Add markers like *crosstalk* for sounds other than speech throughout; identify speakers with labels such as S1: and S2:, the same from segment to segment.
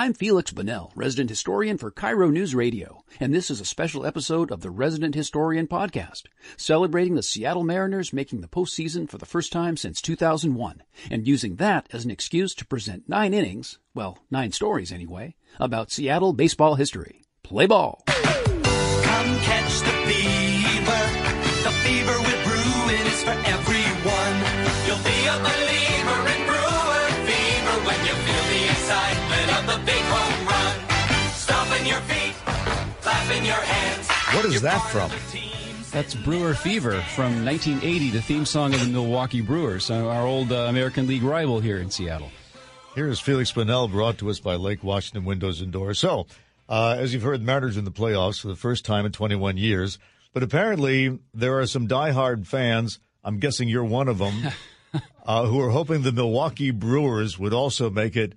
S1: I'm Feliks Banel, resident historian for KIRO News Radio, and this is a special episode of the Resident Historian podcast, celebrating the Seattle Mariners making the postseason for the first time since 2001, and using that as an excuse to present nine innings, well, nine stories anyway, about Seattle baseball history. Play ball!
S2: Come catch the fever. The fever is for everyone. You'll be a believer excitement of big home run. Stomping your feet, clapping your hands.
S3: What is that from?
S2: of the teams.
S4: That's Brewer Fever from 1980, the theme song of the Milwaukee Brewers, our old uh, American League rival here in Seattle.
S3: Here is Feliks Banel, brought to us by Lake Washington Windows and Doors. So, uh, as you've heard, Mariners in the playoffs for the first time in 21 years. But apparently, there are some diehard fans. I'm guessing you're one of them, *laughs* uh, who are hoping the Milwaukee Brewers would also make it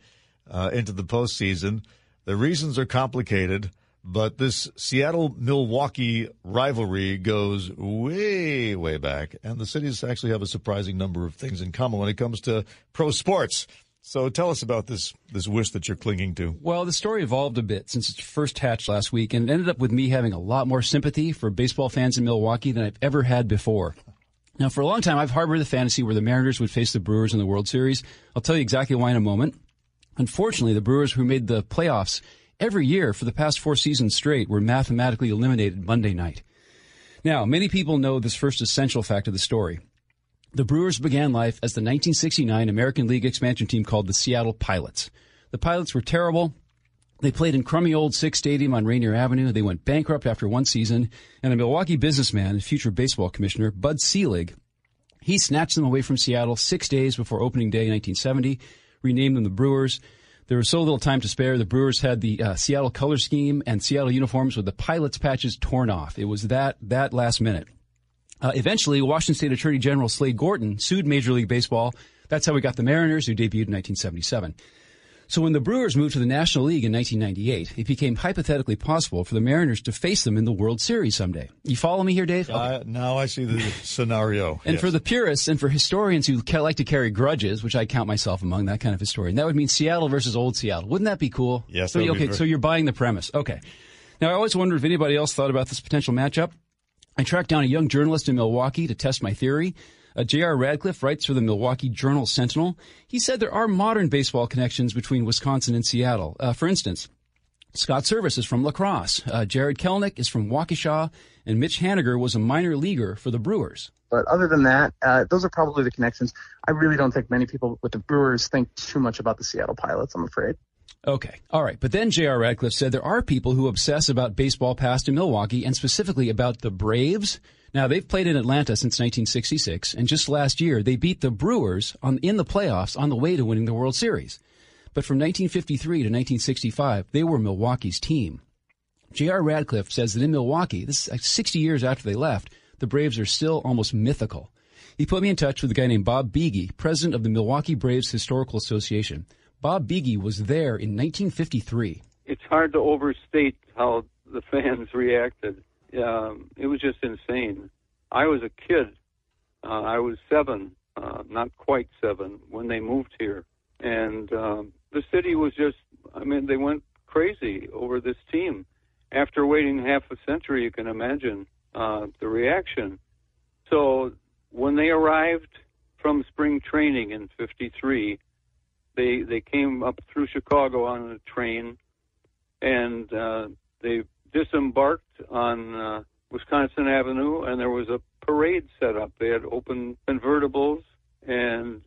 S3: uh, into the postseason. The reasons are complicated, but this Seattle Milwaukee rivalry goes way, way back, and the cities actually have a surprising number of things in common when it comes to pro sports. So tell us about this this wish that you're clinging to.
S4: Well, the story evolved a bit since it first hatched last week and it ended up with me having a lot more sympathy for baseball fans in Milwaukee than I've ever had before. Now, for a long time, I've harbored the fantasy where the Mariners would face the Brewers in the World Series. I'll tell you exactly why in a moment. Unfortunately, the Brewers who made the playoffs every year for the past four seasons straight were mathematically eliminated Monday night. Now, many people know this first essential fact of the story. The Brewers began life as the 1969 American League expansion team called the Seattle Pilots. The Pilots were terrible. They played in crummy old Sick's Stadium on Rainier Avenue. They went bankrupt after one season, and a Milwaukee businessman and future baseball commissioner, Bud Selig, he snatched them away from Seattle six days before opening day in 1970, renamed them the Brewers. There was so little time to spare. The Brewers had the uh, Seattle color scheme and Seattle uniforms with the Pilots patches torn off. It was that that last minute. Uh, eventually, Washington State Attorney General Slade Gorton sued Major League Baseball. That's how we got the Mariners, who debuted in 1977. So when the Brewers moved to the National League in 1998, it became hypothetically possible for the Mariners to face them in the World Series someday. You follow me here, Dave? Okay.
S3: Uh, now I see the scenario. *laughs*
S4: And
S3: Yes.
S4: for the purists and for historians who like to carry grudges, which I count myself among that kind of historian, that would mean Seattle versus old Seattle. Wouldn't that be cool?
S3: Yes,
S4: So,
S3: that would be
S4: okay,
S3: very-
S4: so you're buying the premise. Okay. Now, I always wondered if anybody else thought about this potential matchup. I tracked down a young journalist in Milwaukee to test my theory. Uh, J.R. Radcliffe writes for the Milwaukee Journal Sentinel. He said there are modern baseball connections between Wisconsin and Seattle. Uh, for instance, Scott Servais is from La Crosse. Uh, Jarred Kelenic is from Waukesha, and Mitch Haniger was a minor leaguer for the Brewers.
S5: But other than that, uh, those are probably the connections. I really don't think many people with the Brewers think too much about the Seattle Pilots, I'm afraid.
S4: Okay. All right. But then J.R. Radcliffe said there are people who obsess about baseball past in Milwaukee and specifically about the Braves. Now, they've played in Atlanta since 1966, and just last year they beat the Brewers on, in the playoffs on the way to winning the World Series. But from 1953 to 1965, they were Milwaukee's team. J.R. Radcliffe says that in Milwaukee, this is like 60 years after they left, the Braves are still almost mythical. He put me in touch with a guy named Bob Buege, president of the Milwaukee Braves Historical Association. Bob Buege was there in 1953.
S6: it's hard to overstate how the fans *laughs* reacted. Um, it was just insane. I was a kid. Uh, I was seven, uh, not quite seven, when they moved here, and um, the city was just—I mean, they went crazy over this team. After waiting half a century, you can imagine uh, the reaction. So when they arrived from spring training in '53, they they came up through Chicago on a train and uh, they disembarked on uh, Wisconsin Avenue, and there was a parade set up. They had open convertibles, and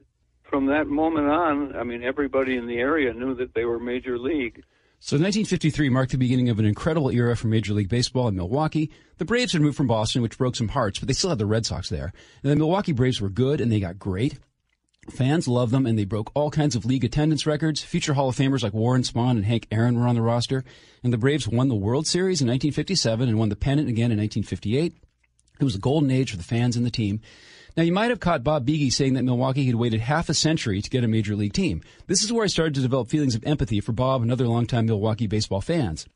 S6: from that moment on, I mean, everybody in the area knew that they were major league.
S4: So 1953 marked the beginning of an incredible era for Major League Baseball in Milwaukee. The Braves had moved from Boston, which broke some hearts, but they still had the Red Sox there. And the Milwaukee Braves were good and they got great. Fans loved them and they broke all kinds of league attendance records. Future Hall of Famers like Warren Spahn and Hank Aaron were on the roster. And the Braves won the World Series in 1957 and won the pennant again in 1958. It was a golden age for the fans and the team. Now, you might have caught Bob Buege saying that Milwaukee had waited half a century to get a major league team. This is where I started to develop feelings of empathy for Bob and other longtime Milwaukee baseball fans.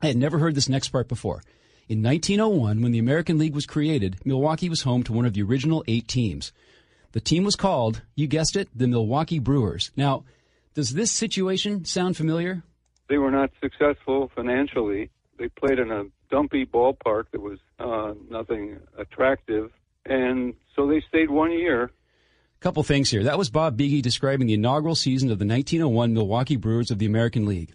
S4: I had never heard this next part before. In 1901, when the American League was created, Milwaukee was home to one of the original eight teams. The team was called, you guessed it, the Milwaukee Brewers. Now, does this situation sound familiar?
S6: they were not successful financially. They played in a dumpy ballpark that was uh, nothing attractive, and so they stayed one year.
S4: Couple things here. That was Bob Buege describing the inaugural season of the 1901 Milwaukee Brewers of the American League.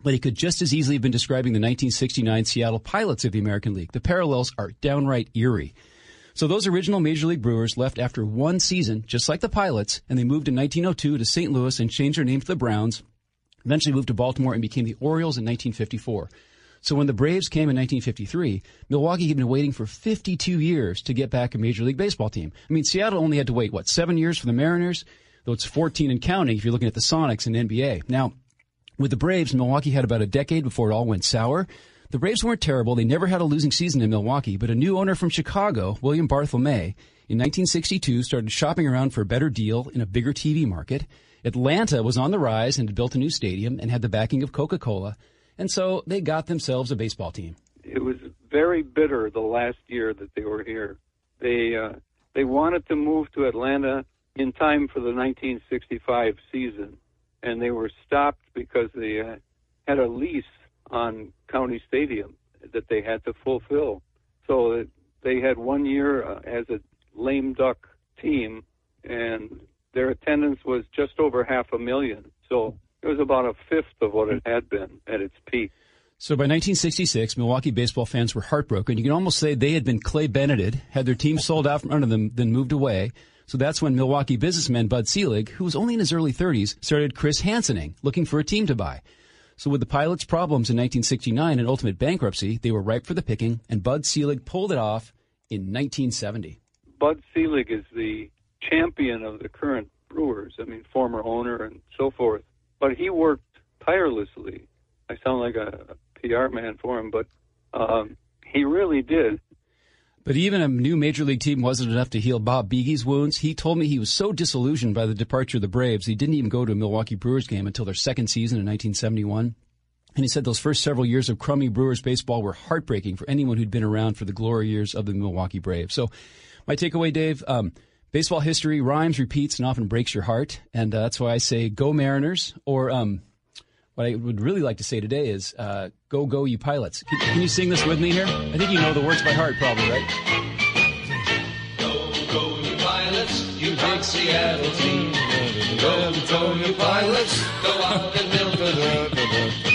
S4: But he could just as easily have been describing the 1969 Seattle Pilots of the American League. The parallels are downright eerie. So those original Major League Brewers left after one season, just like the Pilots, and they moved in 1902 to St. Louis and changed their name to the Browns. Eventually moved to Baltimore and became the Orioles in 1954. So when the Braves came in 1953, Milwaukee had been waiting for 52 years to get back a Major League Baseball team. I mean, Seattle only had to wait, what, seven years for the Mariners? Though it's 14 and counting if you're looking at the Sonics and NBA. Now, with the Braves, Milwaukee had about a decade before it all went sour. The Braves weren't terrible. They never had a losing season in Milwaukee, but a new owner from Chicago, William Bartholomay, in 1962 started shopping around for a better deal in a bigger TV market. Atlanta was on the rise and had built a new stadium and had the backing of Coca-Cola. And so they got themselves a baseball team.
S6: It was very bitter the last year that they were here. They uh, they wanted to move to Atlanta in time for the 1965 season, and they were stopped because they uh, had a lease on County Stadium that they had to fulfill. So they had one year uh, as a lame duck team, and their attendance was just over half a million. So it was about a fifth of what it had been at its peak.
S4: So by 1966, Milwaukee baseball fans were heartbroken. You can almost say they had been Clay Benedict, had their team sold out from under them, then moved away. So that's when Milwaukee businessman Bud Selig, who was only in his early 30s, started Chris Hansening, looking for a team to buy. So with the Pilots' problems in 1969 and ultimate bankruptcy, they were ripe for the picking, and Bud Selig pulled it off in 1970.
S6: Bud Selig is the champion of the current Brewers. I mean, former owner and so forth but he worked tirelessly. I sound like a, PR man for him, but um, he really did.
S4: But even a new major league team wasn't enough to heal Bob Buege's wounds. He told me he was so disillusioned by the departure of the Braves, he didn't even go to a Milwaukee Brewers game until their second season in 1971. And he said those first several years of crummy Brewers baseball were heartbreaking for anyone who'd been around for the glory years of the Milwaukee Braves. So, my takeaway, Dave, um, baseball history rhymes, repeats, and often breaks your heart. And uh, that's why I say go Mariners. Or um, what I would really like to say today is uh, go, go, you pilots. Can, can, you sing this with me here? I think you know the words by heart, probably, right?
S2: Go, go, you pilots, you big Seattle team. Go, go, you pilots, go out and build a dream.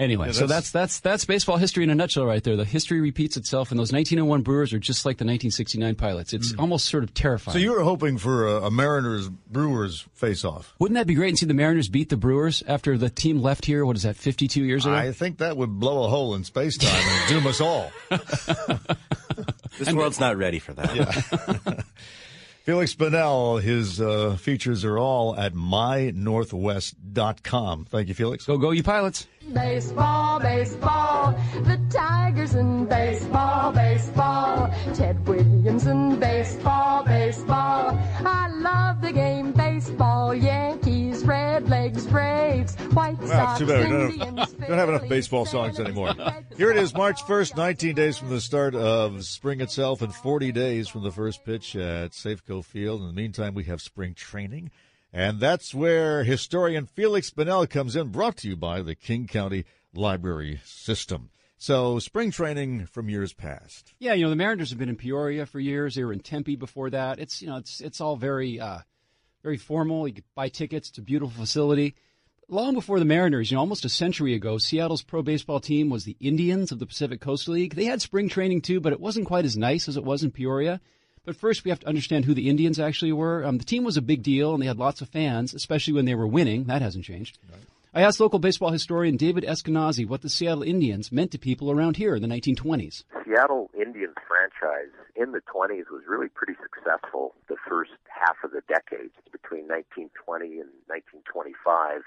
S4: Anyway, yeah, so that's that's that's baseball history in a nutshell, right there. The history repeats itself, and those 1901 Brewers are just like the 1969 Pilots. It's mm. almost sort of terrifying.
S3: So you were hoping for a, a Mariners Brewers face off?
S4: Wouldn't that be great? And see the Mariners beat the Brewers after the team left here. What is that? 52 years ago?
S3: I think that would blow a hole in space time and doom us all. *laughs*
S7: this world's not ready for that.
S3: Yeah. *laughs* Feliks Banel, his uh, features are all at mynorthwest.com. Thank you, Feliks.
S4: Go, go, you pilots.
S8: Baseball, baseball, the Tigers in baseball, baseball, Ted Williams in baseball, baseball. I love the game baseball, Yankees, Red Legs, Braves, White Sox, too bad.
S3: We don't have, *laughs* don't have enough baseball songs anymore. Here it is, March 1st, 19 days from the start of spring itself and 40 days from the first pitch at Safeco Field. In the meantime, we have spring training. And that's where historian Feliks Banel comes in, brought to you by the King County Library System. So, spring training from years past.
S4: Yeah, you know, the Mariners have been in Peoria for years. They were in Tempe before that. It's, you know, it's, it's all very, uh, very formal. You buy tickets. It's a beautiful facility. Long before the Mariners, you know, almost a century ago, Seattle's pro baseball team was the Indians of the Pacific Coast League. They had spring training too, but it wasn't quite as nice as it was in Peoria. But first, we have to understand who the Indians actually were. Um, the team was a big deal, and they had lots of fans, especially when they were winning. That hasn't changed. Right. I asked local baseball historian David Eskenazi what the Seattle Indians meant to people around here in the 1920s.
S9: Seattle Indians franchise in the 20s was really pretty successful the first half of the decade. Between 1920 and 1925,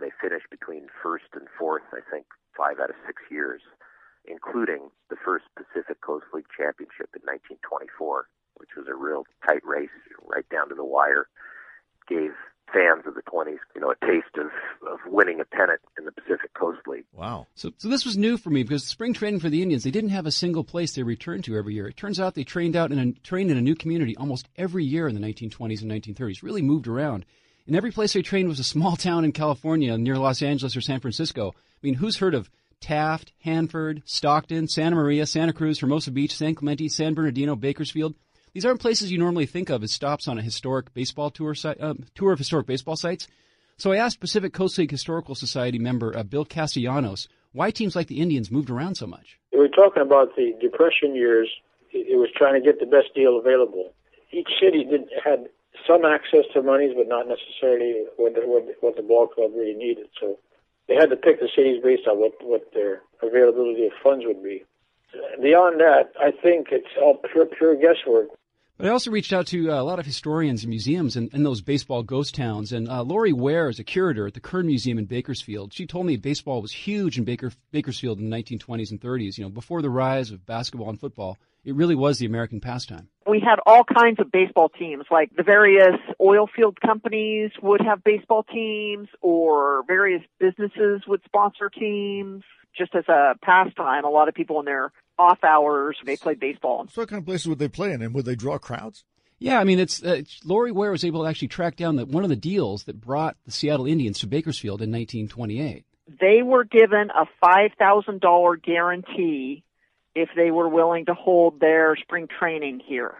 S9: they finished between first and fourth, I think, five out of six years including the first Pacific Coast League championship in 1924, which was a real tight race right down to the wire. Gave fans of the 20s, you know, a taste of, of winning a pennant in the Pacific Coast League.
S3: Wow.
S4: So, so this was new for me because spring training for the Indians, they didn't have a single place they returned to every year. It turns out they trained out in a, trained in a new community almost every year in the 1920s and 1930s, really moved around. And every place they trained was a small *laughs* town in California near Los Angeles or San Francisco. I mean, who's heard of Taft, Hanford, Stockton, Santa Maria, Santa Cruz, Hermosa Beach, San Clemente, San Bernardino, Bakersfield? These aren't places you normally think of as stops on a historic baseball tour uh, tour of historic baseball sites. So I asked Pacific Coast League Historical Society member uh, Bill Castellanos why teams like the Indians moved around so much.
S10: We're talking about the Depression years. It was trying to get the best deal available. Each city did had some access to monies, but not necessarily what the, what the ball club really needed. So they had to pick the cities based on what, what their availability of funds would be. Beyond that, I think it's all pure, pure guesswork.
S4: But I also reached out to uh, a lot of historians and museums in, in those baseball ghost towns. And uh, Lori Ware is a curator at the Kern Museum in Bakersfield. She told me baseball was huge in Baker, Bakersfield in the 1920s and 30s. You know, before the rise of basketball and football, it really was the American pastime.
S11: We had all kinds of baseball teams, like the various oil field companies would have baseball teams, or various businesses would sponsor teams. Just as a pastime, a lot of people in their off hours they played baseball.
S3: So what kind of places would they play in, and would they draw crowds?
S4: Yeah, I mean, it's uh, Lori Ware was able to actually track down the, one of the deals that brought the Seattle Indians to Bakersfield in 1928.
S11: They were given a five thousand dollar guarantee if they were willing to hold their spring training here.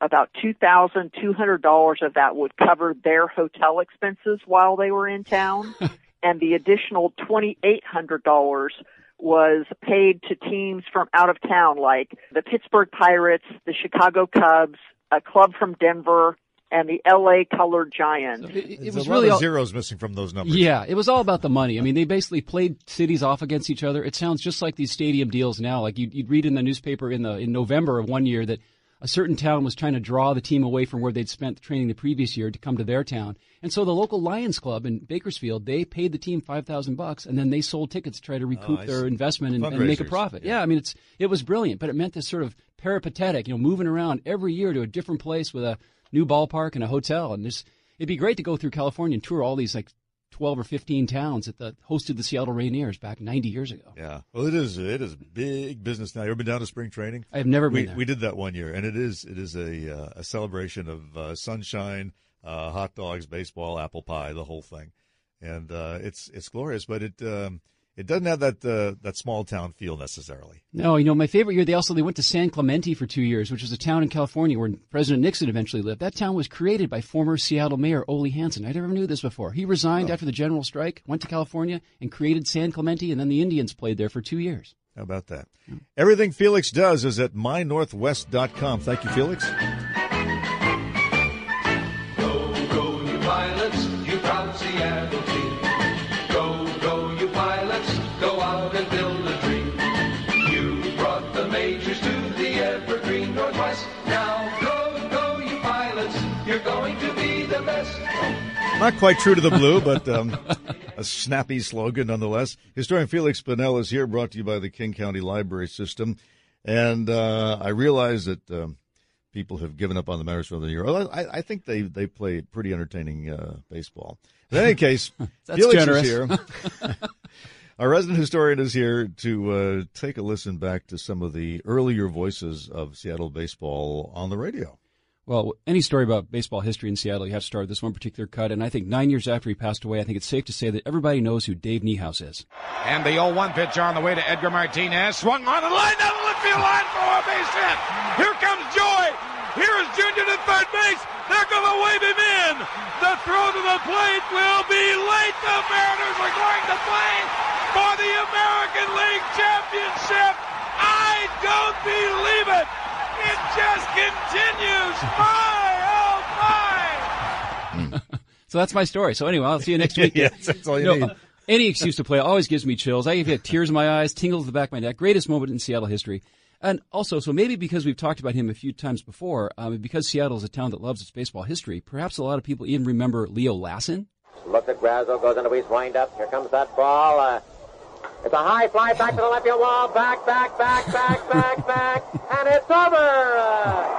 S11: About two thousand two hundred dollars of that would cover their hotel expenses while they were in town, *laughs* and the additional twenty eight hundred dollars was paid to teams from out of town, like the Pittsburgh Pirates, the Chicago Cubs, a club from Denver, and the LA Colored Giants.
S4: So it, it was
S3: a
S4: really
S3: lot of
S4: all,
S3: zeros missing from those numbers.
S4: Yeah, it was all about the money. I mean, they basically played cities off against each other. It sounds just like these stadium deals now. Like you'd, you'd read in the newspaper in the in November of one year that a certain town was trying to draw the team away from where they'd spent training the previous year to come to their town. And so the local Lions Club in Bakersfield, they paid the team five thousand bucks, and then they sold tickets to try to recoup
S3: Oh,
S4: their investment and, and make a profit.
S3: Yeah.
S4: Yeah, I mean it's it was brilliant, but it meant this sort of peripatetic, you know, moving around every year to a different place with a new ballpark and a hotel, and this it'd be great to go through California and tour all these like twelve or fifteen towns that the, hosted the Seattle Rainiers back ninety years ago.
S3: Yeah. Well, it is. It is big business now. You ever been down to spring training?
S4: I've never been
S3: we,
S4: there.
S3: We did that one year, and it is it is a uh, a celebration of uh, sunshine, uh, hot dogs, baseball, apple pie, the whole thing, and uh, it's it's glorious. But it um, it doesn't have that uh, that small town feel necessarily.
S4: No, you know, my favorite year, they also, they went to San Clemente for two years, which was a town in California where President Nixon eventually lived. That town was created by former Seattle Mayor Ole Hansen. I never knew this before. He resigned after the general strike, went to California, and created San Clemente, and then the Indians played there for two years.
S3: How about that? Everything Feliks does is at mynorthwest.com. Thank you,
S2: Feliks.
S3: Not quite true to the blue, but um, a snappy slogan nonetheless. Historian Feliks Banel is here, brought to you by the King County Library System. And uh, I realize that um, people have given up on the Mariners for the year. I, I think they, they play pretty entertaining uh, baseball. In any case, *laughs* Feliks
S4: generous.
S3: is here. *laughs* *laughs* Our resident historian is here to uh, take a listen back to some of the earlier voices of Seattle baseball on the radio.
S4: Well, any story about baseball history in Seattle, you have to start with this one particular cut. And I think nine years after he passed away, I think it's safe to say that everybody knows who Dave Niehaus is.
S12: And the 0-1 pitch on the way to Edgar Martinez. Swung on the line down the left field line for a base hit. Here comes Joey. Here is Junior to third base. They're going to wave him in. The throw to the plate will be late. The Mariners are going to play for the American League Championship. I don't believe it. It just continues. My, oh my. *laughs*
S4: So that's my story. So anyway, I'll see you next *laughs* week.
S3: Yes, that's all you
S4: know,
S3: need.
S4: uh, any excuse to play always gives me chills. I even get tears in my eyes, tingles in the back of my neck. Greatest moment in Seattle history. And also, so maybe because we've talked about him a few times before, um, because Seattle is a town that loves its baseball history, perhaps a lot of people even remember Leo Lassen.
S13: Look at Grazo, goes into his wind-up. Here comes that ball. Uh, it's a high fly back to the left field wall. Back, back, back, back, back, back. And it's over. Uh,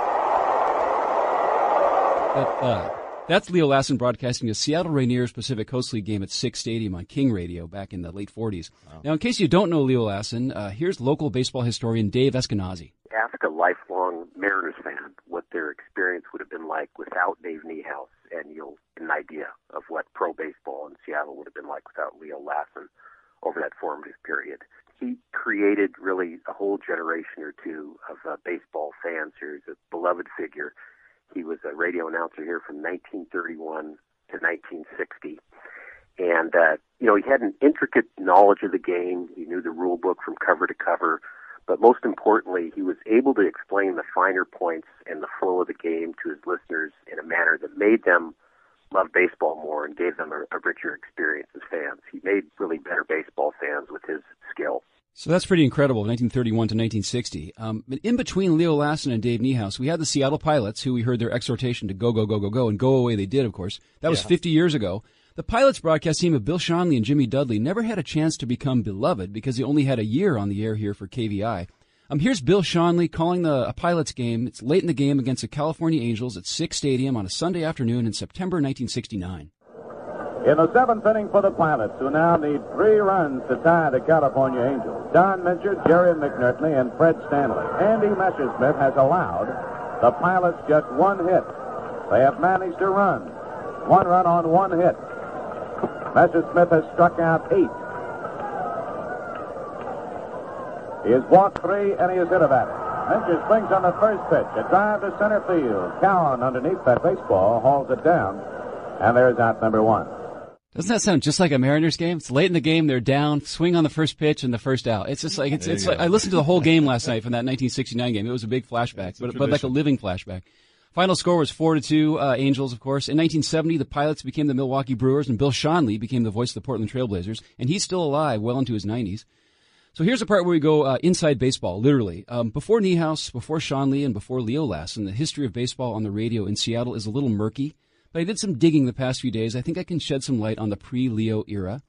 S4: But uh, That's Leo Lassen broadcasting a Seattle Rainiers Pacific Coast League game at Sick's Stadium on King Radio back in the late 40s. Now, in case you don't know Leo Lassen, uh, here's local baseball historian Dave Eskenazi.
S9: Ask a lifelong Mariners fan what their experience would have been like without Dave Niehaus, and you'll get an idea of what pro baseball in Seattle would have been like without Leo Lassen over that formative period. He created really a whole generation or two of uh, baseball fans. He's a beloved figure. He was a radio announcer here from 1931 to 1960. And, uh, you know, he had an intricate knowledge of the game. He knew the rule book from cover to cover. But most importantly, he was able to explain the finer points and the flow of the game to his listeners in a manner that made them love baseball more and gave them a, a richer experience as fans. He made really better baseball fans with his skill.
S4: So that's pretty incredible, 1931 to 1960. Um, but in between Leo Lassen and Dave Niehaus, we had the Seattle Pilots, who we heard their exhortation to go, go, go, go, go, and go away they did, of course. That was
S3: Yeah.
S4: 50 years ago. The Pilots broadcast team of Bill Schonely and Jimmy Dudley never had a chance to become beloved because they only had a year on the air here for KVI. Um, here's Bill Schonely calling the a Pilots game. It's late in the game against the California Angels at Sick's Stadium on a Sunday afternoon in September 1969.
S14: In the seventh inning for the Pilots, who now need three runs to tie the California Angels. Don Mincher, Jerry McNertney, and Fred Stanley. Andy Messersmith has allowed the Pilots just one hit. They have managed to run. One run on one hit. Messersmith has struck out eight. He has walked three and he has hit a batter. Mincher swings on the first pitch. A drive to center field. Cowan underneath that baseball hauls it down. And there's out number one.
S4: Doesn't that sound just like a Mariners game? It's late in the game, they're down, swing on the first pitch and the first out. It's just like it's it's like. I listened to the whole game last night from that 1969 game. It was a big flashback,
S3: a
S4: but but like a living flashback. Final score was four to two, uh, Angels, of course. In 1970, the Pilots became the Milwaukee Brewers, and Bill Schonely became the voice of the Portland Trailblazers, and he's still alive, well into his 90s. So here's the part where we go uh, inside baseball, literally. Um, before Niehaus, before Schonely, and before Leo Lassen, the history of baseball on the radio in Seattle is a little murky. But I did some digging the past few days. I think I can shed some light on the pre-Leo era.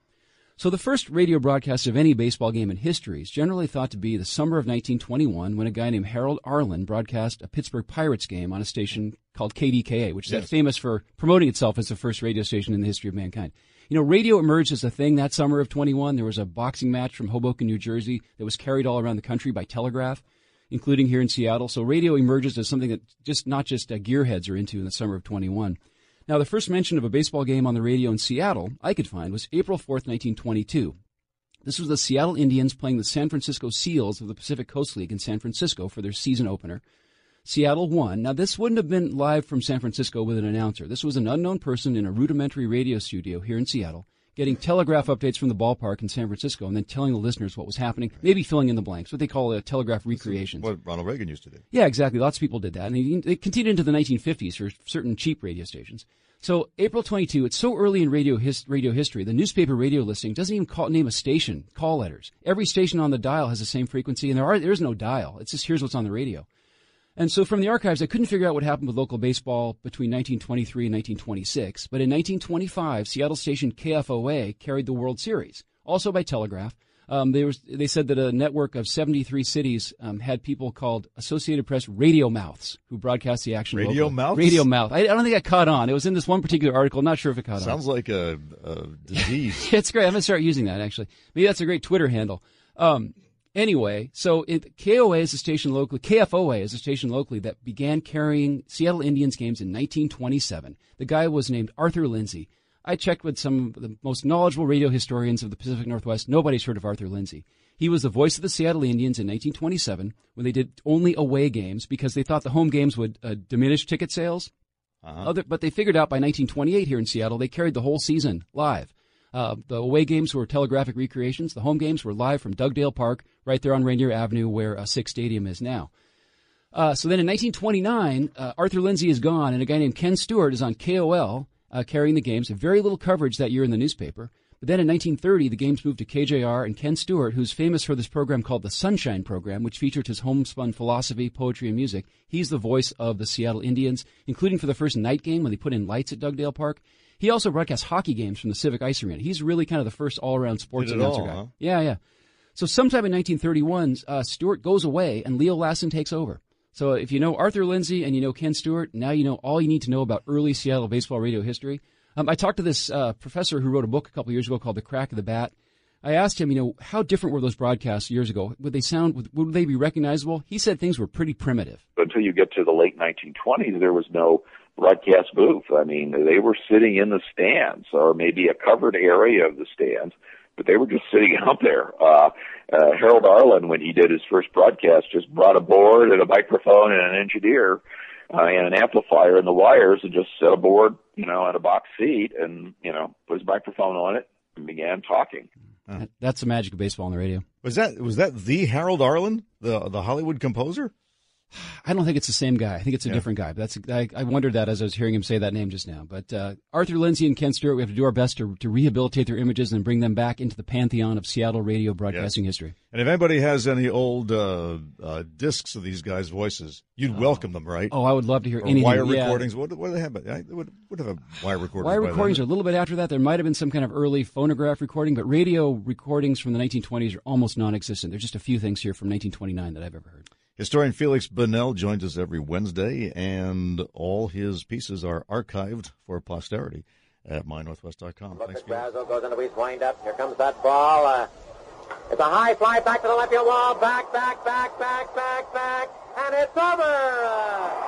S4: So the first radio broadcast of any baseball game in history is generally thought to be the summer of 1921 when a guy named Harold Arlin broadcast a Pittsburgh Pirates game on a station called KDKA, which is
S3: Yes.
S4: famous for promoting itself as the first radio station in the history of mankind. You know, radio emerged as a thing that summer of 21. There was a boxing match from Hoboken, New Jersey that was carried all around the country by telegraph, including here in Seattle. So radio emerges as something that just not just uh, gearheads are into in the summer of 21. Now, the first mention of a baseball game on the radio in Seattle I could find was April 4th, 1922. This was the Seattle Indians playing the San Francisco Seals of the Pacific Coast League in San Francisco for their season opener. Seattle won. Now, this wouldn't have been live from San Francisco with an announcer. This was an unknown person in a rudimentary radio studio here in Seattle, getting telegraph updates from the ballpark in San Francisco and then telling the listeners what was happening, maybe filling in the blanks, what they call a telegraph recreation.
S3: What Ronald Reagan used to do.
S4: Yeah, exactly. Lots of people did that. And they, they continued into the 1950s for certain cheap radio stations. So April 22, it's so early in radio, his, radio history, the newspaper radio listing doesn't even call, name a station, call letters. Every station on the dial has the same frequency, and there are there is no dial. It's just here's what's on the radio. And so from the archives, I couldn't figure out what happened with local baseball between 1923 and 1926. But in 1925, Seattle station KFOA carried the World Series, also by telegraph. Um, they, was, they said that a network of 73 cities um, had people called Associated Press radio mouths who broadcast the action.
S3: Radio
S4: locally.
S3: mouths?
S4: Radio mouth. I, I don't think I caught on. It was in this one particular article. Not sure if it caught on.
S3: Sounds like a, a *laughs* disease.
S4: it's great. I'm gonna start using that actually. Maybe that's a great Twitter handle. Um, anyway, so it, KOA is a station locally. KFOA is a station locally that began carrying Seattle Indians games in 1927. The guy was named Arthur Lindsay. I checked with some of the most knowledgeable radio historians of the Pacific Northwest. Nobody's heard of Arthur Lindsay. He was the voice of the Seattle Indians in 1927 when they did only away games because they thought the home games would uh, diminish ticket sales. Uh Other, but they figured out by 1928 here in Seattle, they carried the whole season live. Uh, the away games were telegraphic recreations. The home games were live from Dugdale Park, right there on Rainier Avenue, where uh, Sick's Stadium is now. Uh, so then in 1929, uh, Arthur Lindsay is gone, and a guy named Ken Stewart is on KOL uh, carrying the games. Very little coverage that year in the newspaper. But then in 1930, the games moved to KJR, and Ken Stewart, who's famous for this program called the Sunshine Program, which featured his homespun philosophy, poetry, and music. He's the voice of the Seattle Indians, including for the first night game when they put in lights at Dugdale Park. He also broadcasts hockey games from the Civic Ice Arena. He's really kind of the first all-around sports announcer
S3: all,
S4: guy.
S3: huh?
S4: Yeah, yeah. So sometime in 1931, uh, Stewart goes away and Leo Lassen takes over. So if you know Arthur Lindsay and you know Ken Stewart, now you know all you need to know about early Seattle baseball radio history. Um, I talked to this uh, professor who wrote a book a couple years ago called The Crack of the Bat. I asked him, you know, how different were those broadcasts years ago? Would they sound, would, they be recognizable? He said things were pretty primitive.
S15: Until you get to the late 1920s, there was no broadcast booth. I mean, they were sitting in the stands or maybe a covered area of the stands, but they were just sitting *laughs* out there. Uh, uh, Harold Arlin, when he did his first broadcast, just brought a board and a microphone and an engineer uh, and an amplifier and the wires and just set a board, you know, at a box seat and, you know, put his microphone on it and began talking.
S4: That- That's the magic of baseball on the radio.
S3: Was that was that the Harold Arlen, the the Hollywood composer?
S4: I don't think it's the same guy. I think it's a
S3: Yeah.
S4: different guy. But that's I, I wondered that as I was hearing him say that name just now. But uh, Arthur Lindsay and Ken Stewart, we have to do our best to, to rehabilitate their images and bring them back into the pantheon of Seattle radio broadcasting history.
S3: And if anybody has any old uh, uh, discs of these guys' voices, you'd welcome them, right?
S4: Oh, I would love to hear anything.
S3: Wire
S4: yeah.
S3: recordings. What, what do they have? I would, would have a wire recording.
S4: Wire
S3: by then.
S4: recordings are a little bit after that. There might have been some kind of early phonograph recording, but radio recordings from the 1920s are almost non-existent. There's just a few things here from 1929 that I've ever heard.
S3: Historian Feliks Banel joins us every Wednesday, and all his pieces are archived for posterity at mynorthwest.com. Thanks, Feliks.
S13: Brazo goes into his windup. Here comes that ball. Uh, it's a high fly back to the left field wall. Back, back, back, back, back, back. And it's over. Uh,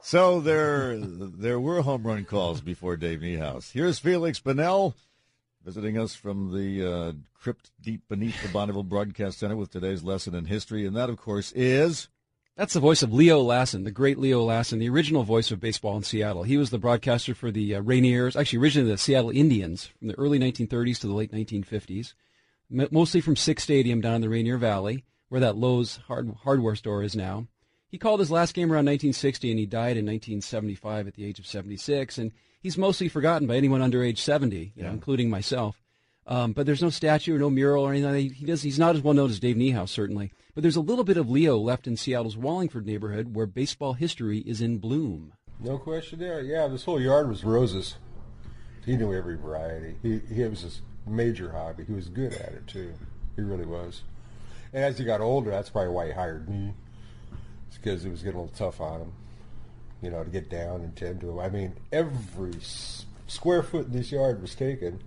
S3: So there, there were home run calls before Dave Niehaus. Here's Feliks Banel visiting us from the uh, crypt deep beneath the Bonneville Broadcast Center with today's lesson in history, and that, of course, is
S4: That's the voice of Leo Lassen, the great Leo Lassen, the original voice of baseball in Seattle. He was the broadcaster for the uh, Rainiers, actually originally the Seattle Indians from the early 1930s to the late 1950s, mostly from Sick's Stadium down in the Rainier Valley, where that Lowe's hard- hardware store is now. He called his last game around 1960, and he died in 1975 at the age of 76. And he's mostly forgotten by anyone under age 70, you know, including myself. Um, but there's no statue or no mural or anything. He does. He's not as well known as Dave Niehaus, certainly. But there's a little bit of Leo left in Seattle's Wallingford neighborhood, where baseball history is in bloom.
S16: No question there. Yeah, this whole yard was roses. He knew every variety. He, he it was his major hobby. He was good at it too. He really was. And as he got older, that's probably why he hired me. It's because it was getting a little tough on him, you know, to get down and tend to him. I mean, every square foot in this yard was taken,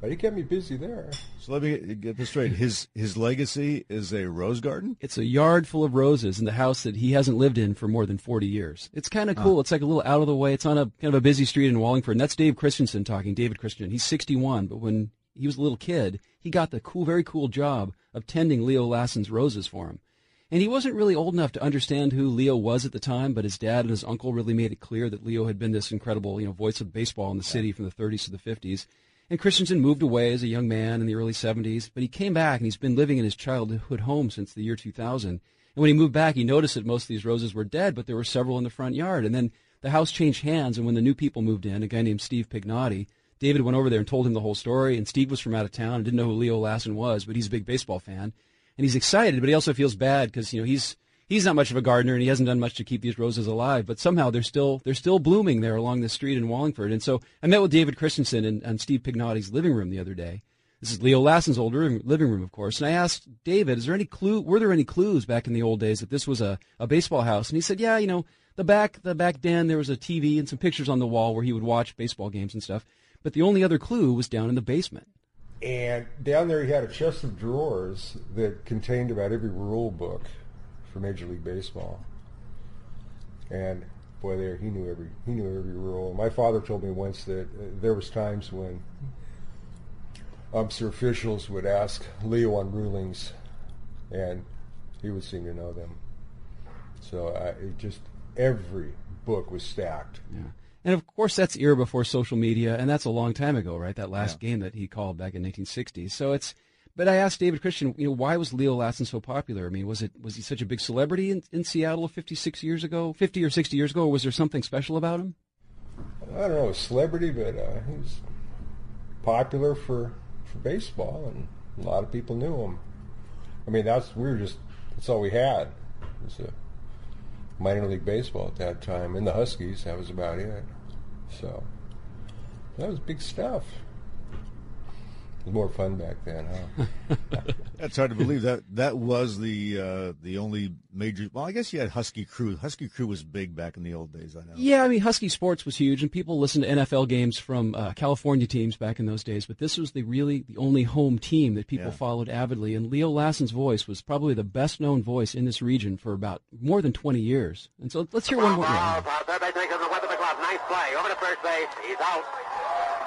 S16: but he kept me busy there.
S3: so. Let me get this straight. His his legacy is a rose garden.
S4: It's a yard full of roses in the house that he hasn't lived in for more than 40 years. It's kind of cool. It's like a little out of the way. It's on a kind of a busy street in Wallingford. And that's Dave Christensen talking. David Christensen. He's 61, but when he was a little kid, he got the cool, very cool job of tending Leo Lassen's roses for him. And he wasn't really old enough to understand who Leo was at the time, but his dad and his uncle really made it clear that Leo had been this incredible, you know, voice of baseball in the city from the 30s to the 50s. And Christensen moved away as a young man in the early 70s, but he came back and he's been living in his childhood home since the year 2000. And when he moved back, he noticed that most of these roses were dead, but there were several in the front yard. And then the house changed hands, and when the new people moved in, a guy named Steve Pignotti, David went over there and told him the whole story. And Steve was from out of town and didn't know who Leo Lassen was, but he's a big baseball fan. And he's excited, but he also feels bad because, you know, he's he's not much of a gardener and he hasn't done much to keep these roses alive, but somehow they're still they're still blooming there along the street in Wallingford. And so I met with David Christensen in, in Steve Pignotti's living room the other day. This is Leo Lassen's old living room, of course. And I asked David, is there any clue? Were there any clues back in the old days that this was a, a baseball house? And he said, yeah, you know, the back the back den there was a TV and some pictures on the wall where he would watch baseball games and stuff. But the only other clue was down in the basement.
S16: And down there, he had a chest of drawers that contained about every rule book for Major League Baseball. And boy, there he knew every he knew every rule. My father told me once that uh, there was times when umpster officials would ask Leo on rulings, and he would seem to know them. So it just every book was stacked.
S4: Yeah. And of course, that's era before social media, and that's a long time ago, right? That last game that he called back in 1960. So it's. But I asked David Christian, you know, why was Leo Lassen so popular? I mean, was it was he such a big celebrity in, in Seattle 56 years ago, 50 or 60 years ago, or was there something special about him?
S16: I don't know, a celebrity, but uh, he was popular for, for baseball, and a lot of people knew him. I mean, that's we were just that's all we had. was a minor league baseball at that time, and the Huskies. That was about it. So that was big stuff. It was more fun back then, huh? *laughs*
S3: That's hard to believe. That that was the uh, the only major. Well, I guess you had Husky Crew. Husky Crew was big back in the old days. I know.
S4: Yeah, I mean, Husky sports was huge, and people listened to NFL games from uh, California teams back in those days. But this was the really the only home team that people
S3: Yeah.
S4: followed avidly. And Leo Lassen's voice was probably the best known voice in this region for about more than 20 years. And so let's hear one more.
S13: Ball, ball, third base takes the weapon of. Nice play. Over to first base. He's out.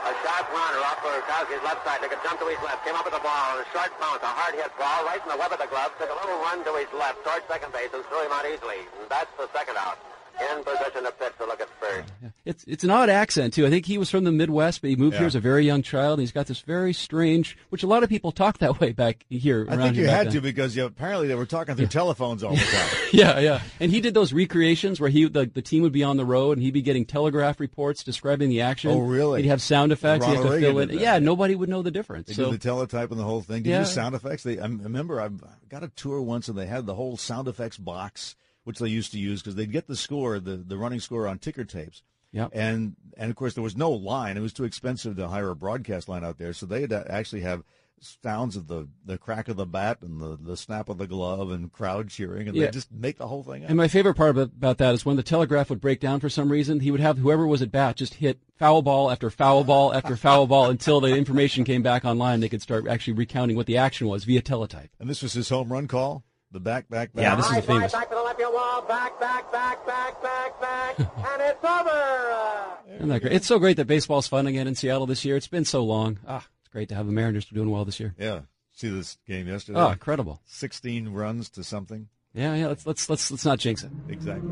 S13: A sharp runner off for Kowski's left side. Took a jump to his left. Came up with the ball. A short bounce. A hard hit ball right in the web of the glove. Took a little run to his left towards second base and threw him out easily. And that's the second out. In position to pitch to look at first.
S4: It's it's an odd accent too. I think he was from the Midwest, but he moved
S3: Yeah.
S4: here as a very young child. And he's got this very strange, which a lot of people talk that way back here.
S3: I think you
S4: back
S3: had
S4: then.
S3: to because yeah, apparently they were talking through telephones all the *laughs* time.
S4: Yeah, yeah. And he did those recreations where he the, the team would be on the road and he'd be getting telegraph reports describing the action.
S3: Oh, really?
S4: He'd have sound effects. He'd have
S3: Ronald
S4: to fill in.
S3: that.
S4: Yeah, nobody would know the difference.
S3: They
S4: so
S3: did the teletype and the whole thing. Did
S4: Yeah.
S3: you do sound effects? They, I remember I got a tour once and they had the whole sound effects box, which they used to use because they'd get the score, the, the running score on ticker tapes.
S4: Yep.
S3: And and of course there was no line. It was too expensive to hire a broadcast line out there. So they'd actually have sounds of the, the crack of the bat and the, the snap of the glove and crowd cheering, and
S4: Yeah.
S3: they just make the whole thing up.
S4: And my favorite part about that is when the telegraph would break down for some reason, he would have whoever was at bat just hit foul ball after foul ball after foul ball until the information came back online. They could start actually recounting what the action was via teletype.
S3: And this was his home run call. The back, back, back.
S4: Yeah, this is
S13: High
S4: a famous.
S13: fly back to the left field wall. Back, back, back, back, back, back. *laughs* and it's over.
S4: Isn't that great? It's so great that baseball's fun again in Seattle this year. It's been so long. Ah, it's great to have the Mariners doing well this year.
S3: Yeah. See this game yesterday?
S4: Oh, incredible.
S3: 16 runs to something.
S4: Yeah, yeah. Let's let's let's let's not jinx it.
S3: Exactly.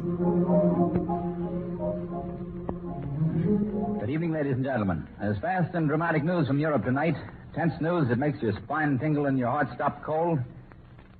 S17: Good evening, ladies and gentlemen. As fast and dramatic news from Europe tonight, tense news that makes your spine tingle and your heart stop cold.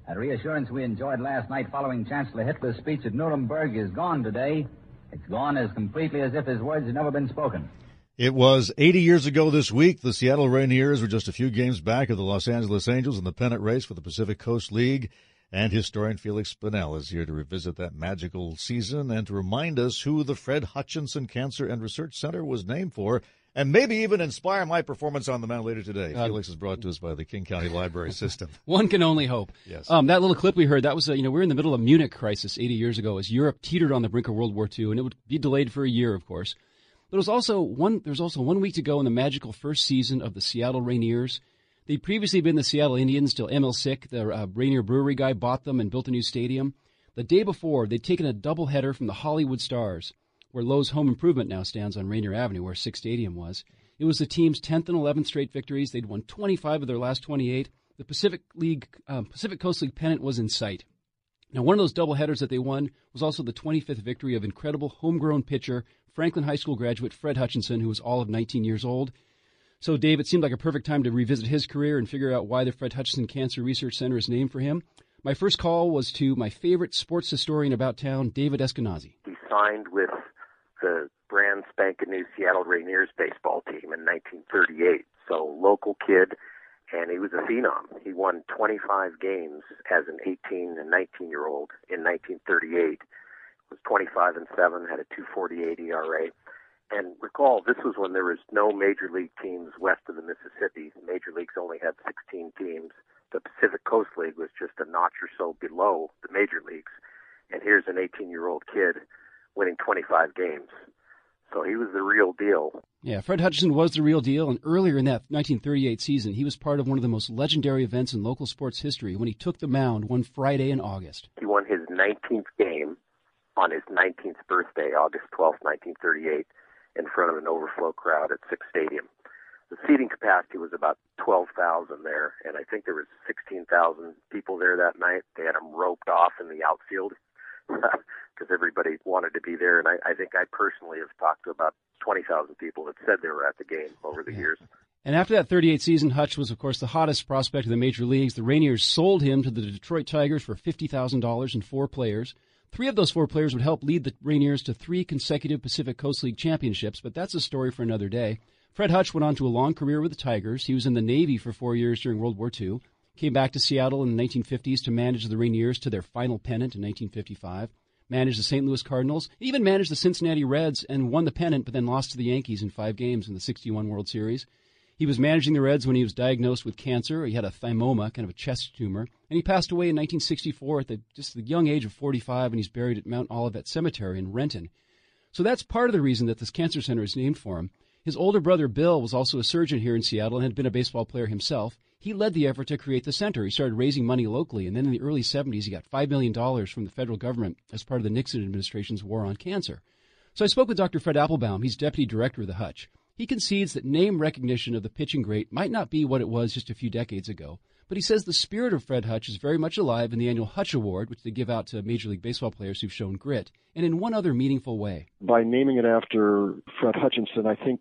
S17: That reassurance we enjoyed last night following Chancellor Hitler's speech at Nuremberg is gone today. It's gone as completely as if his words had never been spoken.
S3: It was 80 years ago this week. The Seattle Rainiers were just a few games back of the Los Angeles Angels in the pennant race for the Pacific Coast League. And historian Feliks Banel is here to revisit that magical season and to remind us who the Fred Hutchinson Cancer and Research Center was named for, and maybe even inspire my performance on the mound later today.
S4: Uh,
S3: Feliks is brought to us by the King County Library *laughs* System.
S4: One can only hope.
S3: Yes.
S4: Um, that little clip we heard, that was, uh, you know, we were in the middle of Munich crisis 80 years ago as Europe teetered on the brink of World War II, and it would be delayed for a year, of course. But it was also one, there was also one week to go in the magical first season of the Seattle Rainiers. They'd previously been the Seattle Indians till Emil Sick, the uh, Rainier Brewery guy, bought them and built a new stadium. The day before, they'd taken a doubleheader from the Hollywood Stars, where Lowe's Home Improvement now stands on Rainier Avenue, where Sick Stadium was. It was the team's 10th and 11th straight victories. They'd won 25 of their last 28. The Pacific League, um, Pacific Coast League pennant was in sight. Now, one of those doubleheaders that they won was also the 25th victory of incredible homegrown pitcher, Franklin High School graduate Fred Hutchinson, who was all of 19 years old. So, Dave, it seemed like a perfect time to revisit his career and figure out why the Fred Hutchinson Cancer Research Center is named for him. My first call was to my favorite sports historian about town, David Eskenazi.
S9: He signed with the brand spanking new Seattle Rainiers baseball team in 1938. So local kid, and he was a phenom. He won 25 games as an 18 and 19 year old in 1938. Was 25 and seven, had a 248 ERA. And recall, this was when there was no major league teams west of the Mississippi. Major leagues only had 16 teams. The Pacific Coast League was just a notch or so below the major leagues. And here's an 18 year old kid winning 25 games. So he was the real deal.
S4: Yeah, Fred Hutchinson was the real deal, and earlier in that 1938 season, he was part of one of the most legendary events in local sports history when he took the mound one Friday in August.
S9: He won his 19th game on his 19th birthday, August 12, 1938, in front of an overflow crowd at Sick's Stadium. The seating capacity was about 12,000 there, and I think there was 16,000 people there that night. They had them roped off in the outfield *laughs* because everybody wanted to be there. And I, I think I personally have talked to about 20,000 people that said they were at the game over the years.
S4: And after that 38 season, Hutch was, of course, the hottest prospect of the major leagues. The Rainiers sold him to the Detroit Tigers for $50,000 and four players. Three of those four players would help lead the Rainiers to three consecutive Pacific Coast League championships, but that's a story for another day. Fred Hutch went on to a long career with the Tigers. He was in the Navy for four years during World War II, came back to Seattle in the 1950s to manage the Rainiers to their final pennant in 1955, managed the St. Louis Cardinals, even managed the Cincinnati Reds and won the pennant, but then lost to the Yankees in five games in the 61 World Series. He was managing the Reds when he was diagnosed with cancer. He had a thymoma, kind of a chest tumor, and he passed away in 1964 at the, just the young age of 45, and he's buried at Mount Olivet Cemetery in Renton. So that's part of the reason that this cancer center is named for him. His older brother Bill was also a surgeon here in Seattle and had been a baseball player himself. He led the effort to create the center. He started raising money locally, and then in the early 70s, he got $5 million from the federal government as part of the Nixon administration's war on cancer. So I spoke with Dr. Fred Appelbaum. He's deputy director of the Hutch. He concedes that name recognition of the pitching great might not be what it was just a few decades ago, but he says the spirit of Fred Hutch is very much alive in the annual Hutch Award, which they give out to Major League Baseball players who've shown grit, and in one other meaningful way.
S18: By naming it after Fred Hutchinson, I think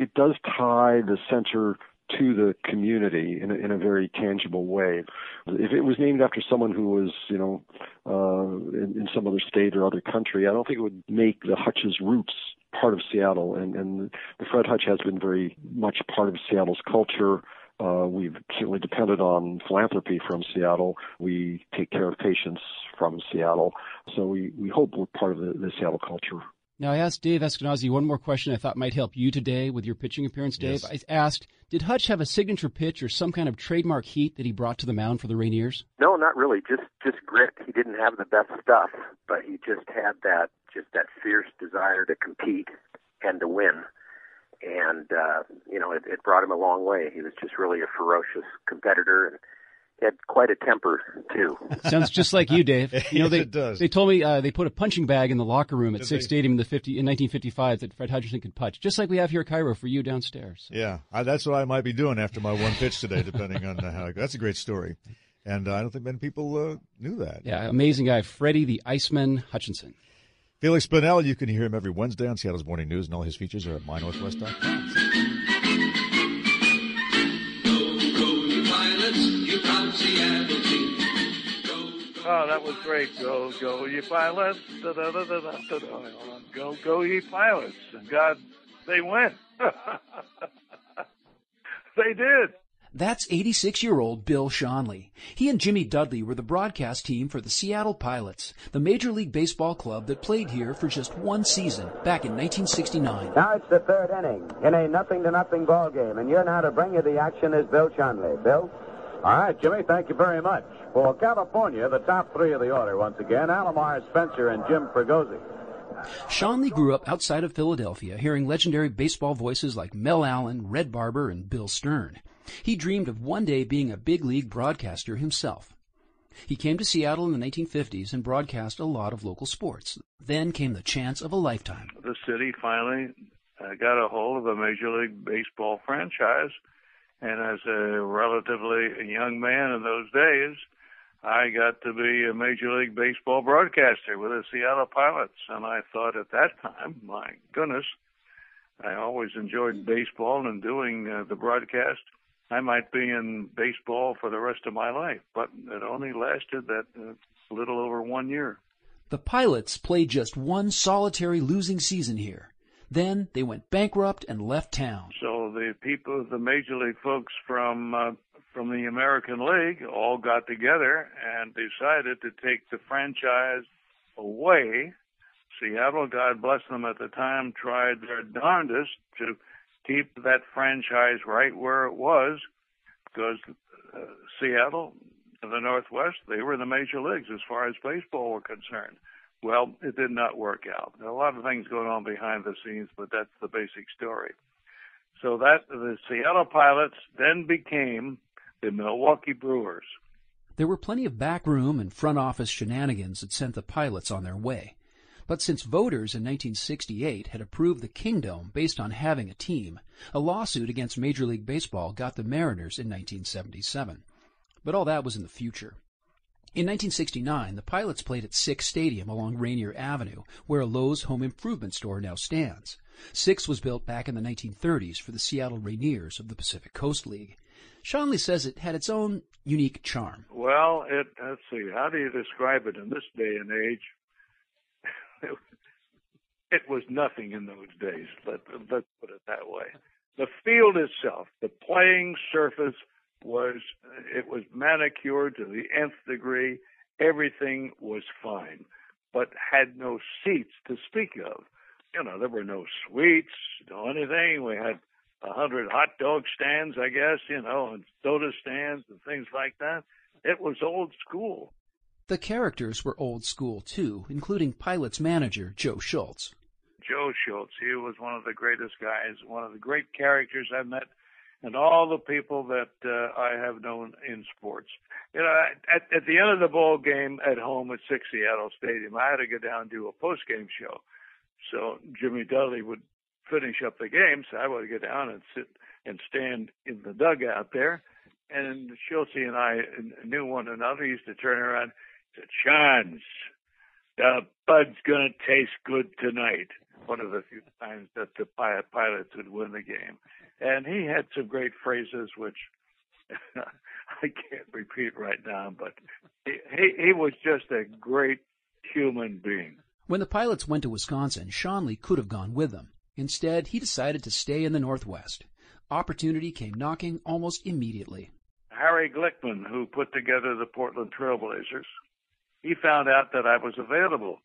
S18: it does tie the center to the community in a, in a very tangible way. If it was named after someone who was, you know, uh, in, in some other state or other country, I don't think it would make the Hutch's roots part of Seattle. And, and the Fred Hutch has been very much part of Seattle's culture. Uh, we've certainly depended on philanthropy from Seattle. We take care of patients from Seattle. So we, we hope we're part of the, the Seattle culture.
S4: Now, I asked Dave Eskenazi one more question I thought might help you today with your pitching appearance, Dave.
S3: Yes.
S4: I asked, did Hutch have a signature pitch or some kind of trademark heat that he brought to the mound for the Rainiers?
S9: No, not really. Just just grit. He didn't have the best stuff, but he just had that just that fierce desire to compete and to win. And uh, you know, it, it brought him a long way. He was just really a ferocious competitor and he had quite a temper too.
S4: Sounds just like you, Dave. *laughs* You know,
S3: Yes,
S4: they,
S3: it does.
S4: They told me uh, they put a punching bag in the locker room at
S3: Did Sick's?
S4: Stadium in the 50 in 1955 that Fred Hutchinson could punch, just like we have here at KIRO for you downstairs.
S3: Yeah, I, that's what I might be doing after my one pitch today, depending on how. I go. That's a great story, and uh, I don't think many people uh, knew that.
S4: Yeah, amazing guy, Freddie the Iceman Hutchinson.
S3: Feliks Banel, you can hear him every Wednesday on Seattle's Morning News, and all his features are at mynorthwest.com.
S19: Oh, that was great. Go, go, ye pilots. Da, da, da, da, da, da, da. Go, go, ye pilots. And God, they went. *laughs* they did.
S1: That's 86 year old Bill Schonely. He and Jimmy Dudley were the broadcast team for the Seattle Pilots, the Major League Baseball club that played here for just one season back in 1969.
S20: Now it's the third inning in a nothing to nothing ball game, and you're now to bring you the action is Bill Schonely. Bill?
S14: All right, Jimmy, thank you very much. For California, the top three of the order once again, Alomar Spencer and Jim Fregosi.
S1: Schonely grew up outside of Philadelphia, hearing legendary baseball voices like Mel Allen, Red Barber, and Bill Stern. He dreamed of one day being a big league broadcaster himself. He came to Seattle in the 1950s and broadcast a lot of local sports. Then came the chance of a lifetime.
S19: The city finally uh, got a hold of a Major League Baseball franchise. And as a relatively young man in those days, I got to be a Major League Baseball broadcaster with the Seattle Pilots. And I thought at that time, my goodness, I always enjoyed baseball and doing uh, the broadcast. I might be in baseball for the rest of my life, but it only lasted that uh, little over one year.
S1: The Pilots played just one solitary losing season here. Then they went bankrupt and left town.
S19: So the people, the major league folks from uh, from the American League, all got together and decided to take the franchise away. Seattle, God bless them at the time, tried their darndest to keep that franchise right where it was, because uh, Seattle, the Northwest, they were the major leagues as far as baseball were concerned. Well, it did not work out. There are a lot of things going on behind the scenes, but that's the basic story. So that the Seattle Pilots then became the Milwaukee Brewers.
S1: There were plenty of backroom and front office shenanigans that sent the pilots on their way. But since voters in 1968 had approved the Kingdome based on having a team, a lawsuit against Major League Baseball got the Mariners in 1977. But all that was in the future. In 1969, the Pilots played at Sick's Stadium along Rainier Avenue, where a Lowe's home improvement store now stands. Sick's was built back in the 1930s for the Seattle Rainiers of the Pacific Coast League. Schonely says it had its own unique charm.
S19: Well, it let's see, how do you describe it in this day and age? *laughs* It, was nothing in those days. Let, let's put it that way. The field itself, the playing surface was it was manicured to the nth degree. Everything was fine, but had no seats to speak of. You know, there were no suites, no anything. We had a hundred hot dog stands, I guess, you know, and soda stands and things like that. It was old school.
S1: The characters were old school too, including Pilot's manager, Joe Schultz.
S19: Joe Schultz, he was one of the greatest guys, one of the great characters I've met, and all the people that uh, I have known in sports. You know, at, at the end of the ball game at home at Sick's Seattle Stadium, I had to go down and do a post game show. So Jimmy Dudley would finish up the game, so I would get down and sit and stand in the dugout there. And Schultz and I knew one another. He used to turn around said, Chance, the bud's gonna taste good tonight. One of the few times that the pilot pilots would win the game. And he had some great phrases which *laughs* I can't repeat right now, but he, he, he was just a great human being.
S1: When the pilots went to Wisconsin, Schonely could have gone with them. Instead, he decided to stay in the Northwest. Opportunity came knocking almost immediately.
S19: Harry Glickman, who put together the Portland Trailblazers, he found out that I was available.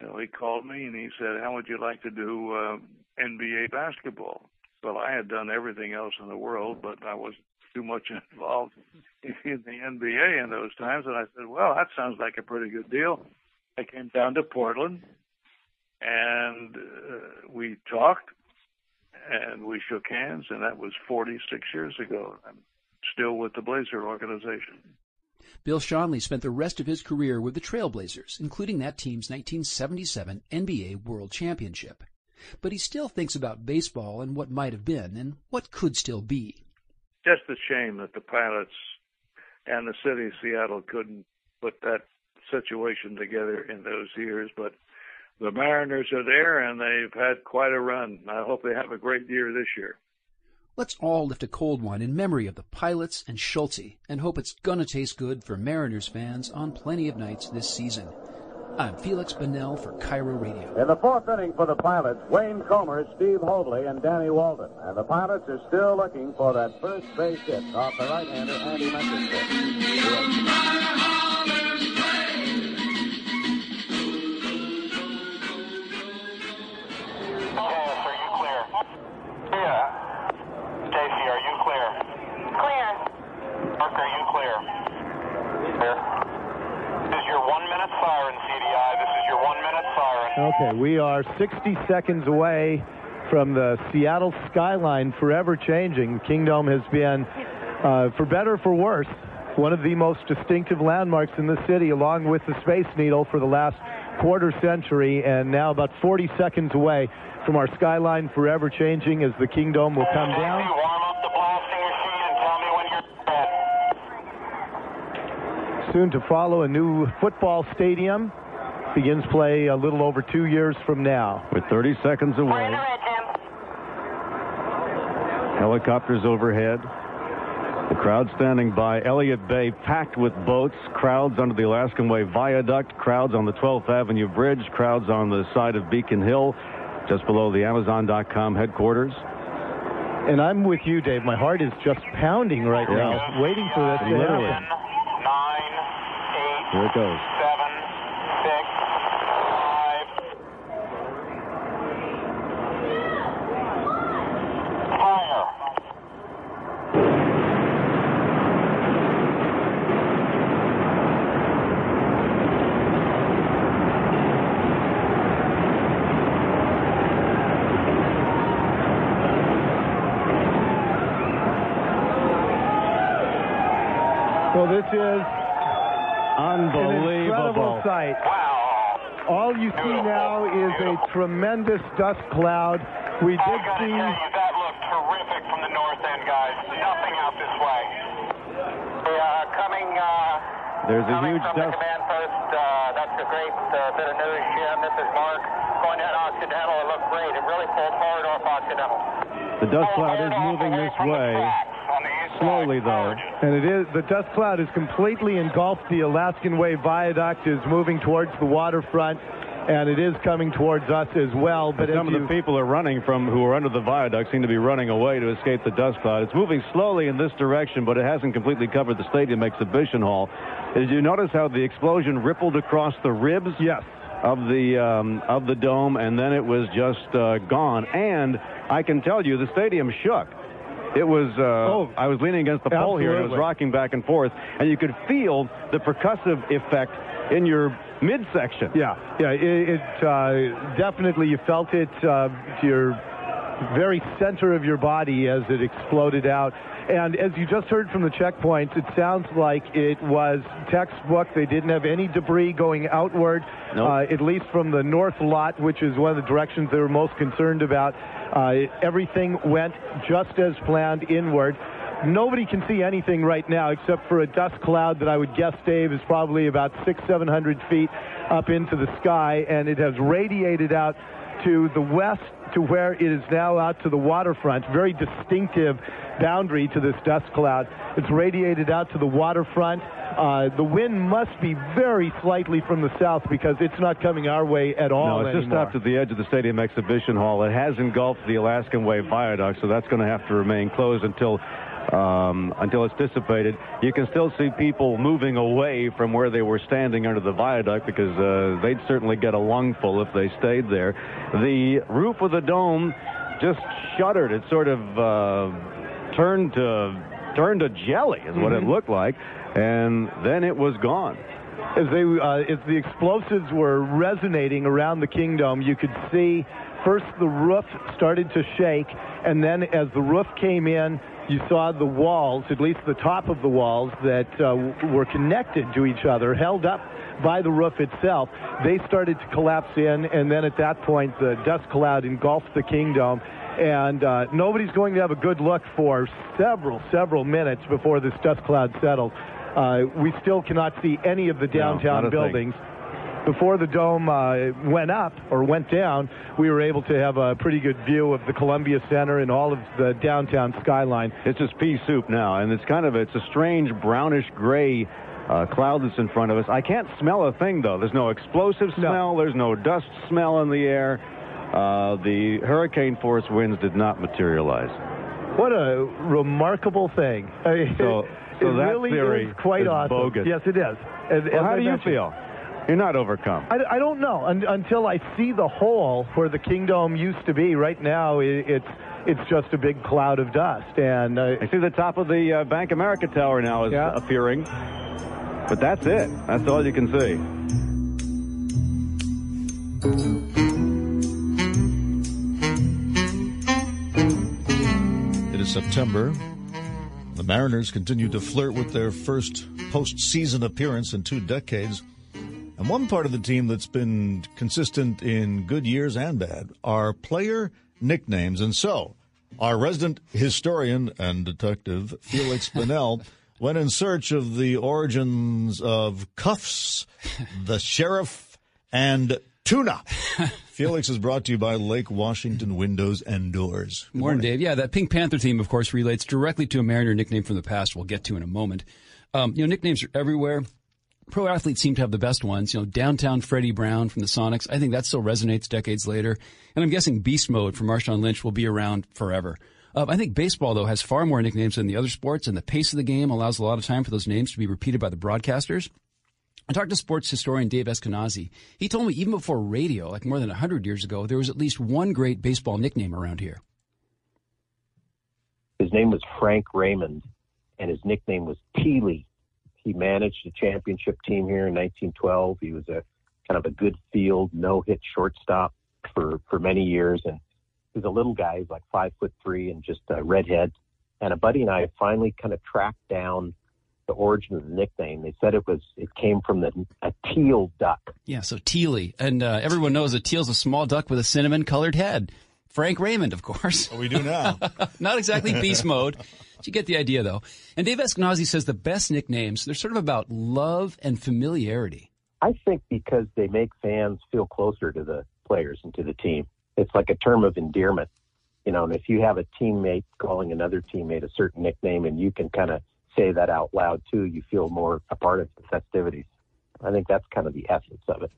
S19: You know, he called me and he said, "How would you like to do uh, NBA basketball?" Well, I had done everything else in the world, but I was too much *laughs* involved in the NBA in those times. And I said, "Well, that sounds like a pretty good deal." I came down to Portland, and uh, we talked, and we shook hands, and that was 46 years ago. I'm still with the Blazer organization.
S1: Bill Schonely spent the rest of his career with the Trailblazers, including that team's 1977 NBA World Championship. But he still thinks about baseball and what might have been and what could still be.
S19: Just a shame that the pilots and the city of Seattle couldn't put that situation together in those years, but the Mariners are there and they've had quite a run. I hope they have a great year this year.
S1: Let's all lift a cold one in memory of the pilots and Schultz and hope it's gonna taste good for Mariners fans on plenty of nights this season. I'm Feliks Banel for KIRO Radio.
S14: In the fourth inning for the pilots, Wayne Comer, Steve Hovley, and Danny Walton. And the pilots are still looking for that first base hit off the right-hander Andy Messersmith.
S21: Stacy, are you clear? Clear. Mark, are you clear? Clear. This is your one minute siren, CDI. This is your one minute siren.
S22: Okay, we are 60 seconds away from the Seattle skyline forever changing. Kingdome has been, uh, for better or for worse, one of the most distinctive landmarks in the city, along with the Space Needle for the last quarter century, and now about 40 seconds away from our skyline forever changing as the Kingdome will come down. Soon to follow a new football stadium. Begins play a little over two years from now.
S23: We're 30 seconds away. Helicopters overhead. The crowd standing by Elliott Bay packed with boats, crowds under the Alaskan Way Viaduct, crowds on the 12th Avenue Bridge, crowds on the side of Beacon Hill, just below the Amazon.com headquarters.
S22: And I'm with you, Dave. My heart is just pounding right
S23: Yeah.
S22: now, waiting for this to
S23: Literally.
S22: happen.
S23: Here it goes.
S21: Seven, six, five. Fire.
S22: Well, this is
S23: Unbelievable.
S22: An incredible sight. All you see now is a tremendous dust cloud. We did see.
S21: That looked terrific from the north end, guys. Nothing out this way. They are coming, uh,
S23: There's a
S21: coming
S23: huge
S21: from the
S23: dust.
S21: command post. Uh, that's a great uh, bit of news, Jim. This is Mark going down Occidental. It looked great. It really pulled forward off Occidental.
S23: The dust cloud is moving this way. Slowly, though.
S22: And it is the dust cloud is completely engulfed. The Alaskan Way Viaduct is moving towards the waterfront, and it is coming towards us as well. But
S23: some of the people are running from who are under the viaduct seem to be running away to escape the dust cloud. It's moving slowly in this direction, but it hasn't completely covered the stadium exhibition hall. Did you notice how the explosion rippled across the ribs?
S22: Yes.
S23: Of the um, of the dome, and then it was just uh, gone. And I can tell you, the stadium shook. It was. Uh, I was leaning against the pole here, and it was rocking back and forth, and you could feel the percussive effect in your midsection.
S22: Yeah, yeah. It, it uh, definitely you felt it uh, to your very center of your body as it exploded out. And as you just heard from the checkpoints, it sounds like it was textbook. They didn't have any debris going outward, uh, at least from the north lot, which is one of the directions they were most concerned about. Uh, everything went just as planned inward. Nobody can see anything right now except for a dust cloud that I would guess, Dave, is probably about six, seven hundred feet up into the sky, and it has radiated out to the west to where it is now out to the waterfront. Very distinctive boundary to this dust cloud. It's radiated out to the waterfront. Uh, the wind must be very slightly from the south because it's not coming our way at all
S23: No, it's just
S22: anymore.
S23: up to the edge of the stadium exhibition hall. It has engulfed the Alaskan Way Viaduct, so that's going to have to remain closed until um, until it's dissipated. You can still see people moving away from where they were standing under the viaduct because uh, they'd certainly get a lungful if they stayed there. The roof of the dome just shuddered. It sort of uh, turned to turned to jelly, is what it
S22: Mhm.
S23: looked like, and then it was gone.
S22: as they uh, as the explosives were resonating around the Kingdome, you could see first the roof started to shake, and then as the roof came in, you saw the walls, at least the top of the walls that uh, were connected to each other, held up by the roof itself. They started to collapse in, and then at that point, the dust cloud engulfed the Kingdome. And uh, nobody's going to have a good look for several, several minutes before this dust cloud settles. Uh, we still cannot see any of the downtown
S23: not a thing.
S22: Before the dome uh, went up or went down, we were able to have a pretty good view of the Columbia Center and all of the downtown skyline.
S23: It's just pea soup now, and it's kind of it's a strange brownish gray uh, cloud that's in front of us. I can't smell a thing though. There's no explosive smell. There's no dust smell in the air. Uh, the hurricane force winds did not materialize.
S22: What a remarkable thing. I mean,
S23: So, *laughs*
S22: it
S23: that
S22: really
S23: theory
S22: is quite
S23: is
S22: awesome.
S23: bogus.
S22: Yes, it is. As-
S23: Well, how do you feel? You're not overcome.
S22: I, I don't know un, until I see the hole where the Kingdome used to be. Right now, it, it's it's just a big cloud of dust, and uh,
S23: I see the top of the uh, Bank America Tower now is appearing, but that's it. That's all you can see.
S3: It is September. The Mariners continue to flirt with their first postseason appearance in two decades. And one part of the team that's been consistent in good years and bad are player nicknames. And so, our resident historian and detective, Feliks *laughs* Banel, went in search of the origins of cuffs, the sheriff, and tuna. *laughs* Feliks is brought to you by Lake Washington Windows and Doors. Good
S4: Morning, Dave. Yeah, that Pink Panther theme, of course, relates directly to a Mariner nickname from the past. We'll get to in a moment. Um, you know, nicknames are everywhere. Pro athletes seem to have the best ones. You know, downtown Freddie Brown from the Sonics. I think that still resonates decades later. And I'm guessing Beast Mode from Marshawn Lynch will be around forever. Uh, I think baseball, though, has far more nicknames than the other sports, and the pace of the game allows a lot of time for those names to be repeated by the broadcasters. I talked to sports historian Dave Eskenazi. He told me even before radio, like more than 100 years ago, there was at least one great baseball nickname around here.
S9: His name was Frank Raymond, and his nickname was Teely. He managed a championship team here in 1912. He was a kind of a good field, no hit shortstop for for many years, and he's a little guy. He's like five foot three and just a redhead. And a buddy and I finally kind of tracked down the origin of the nickname. They said it was it came from the a teal duck.
S4: Yeah, so Teely. And uh, everyone knows a teal's a small duck with a cinnamon colored head. Frank Raymond, of course.
S3: we do now. *laughs*
S4: Not exactly beast mode. But you get the idea, though. And Dave Eskenazi says the best nicknames, they're sort of about love and familiarity.
S9: I think because they make fans feel closer to the players and to the team. It's like a term of endearment, you know. And if you have a teammate calling another teammate a certain nickname, and you can kind of say that out loud too, you feel more a part of the festivities. I think that's kind of the essence of it.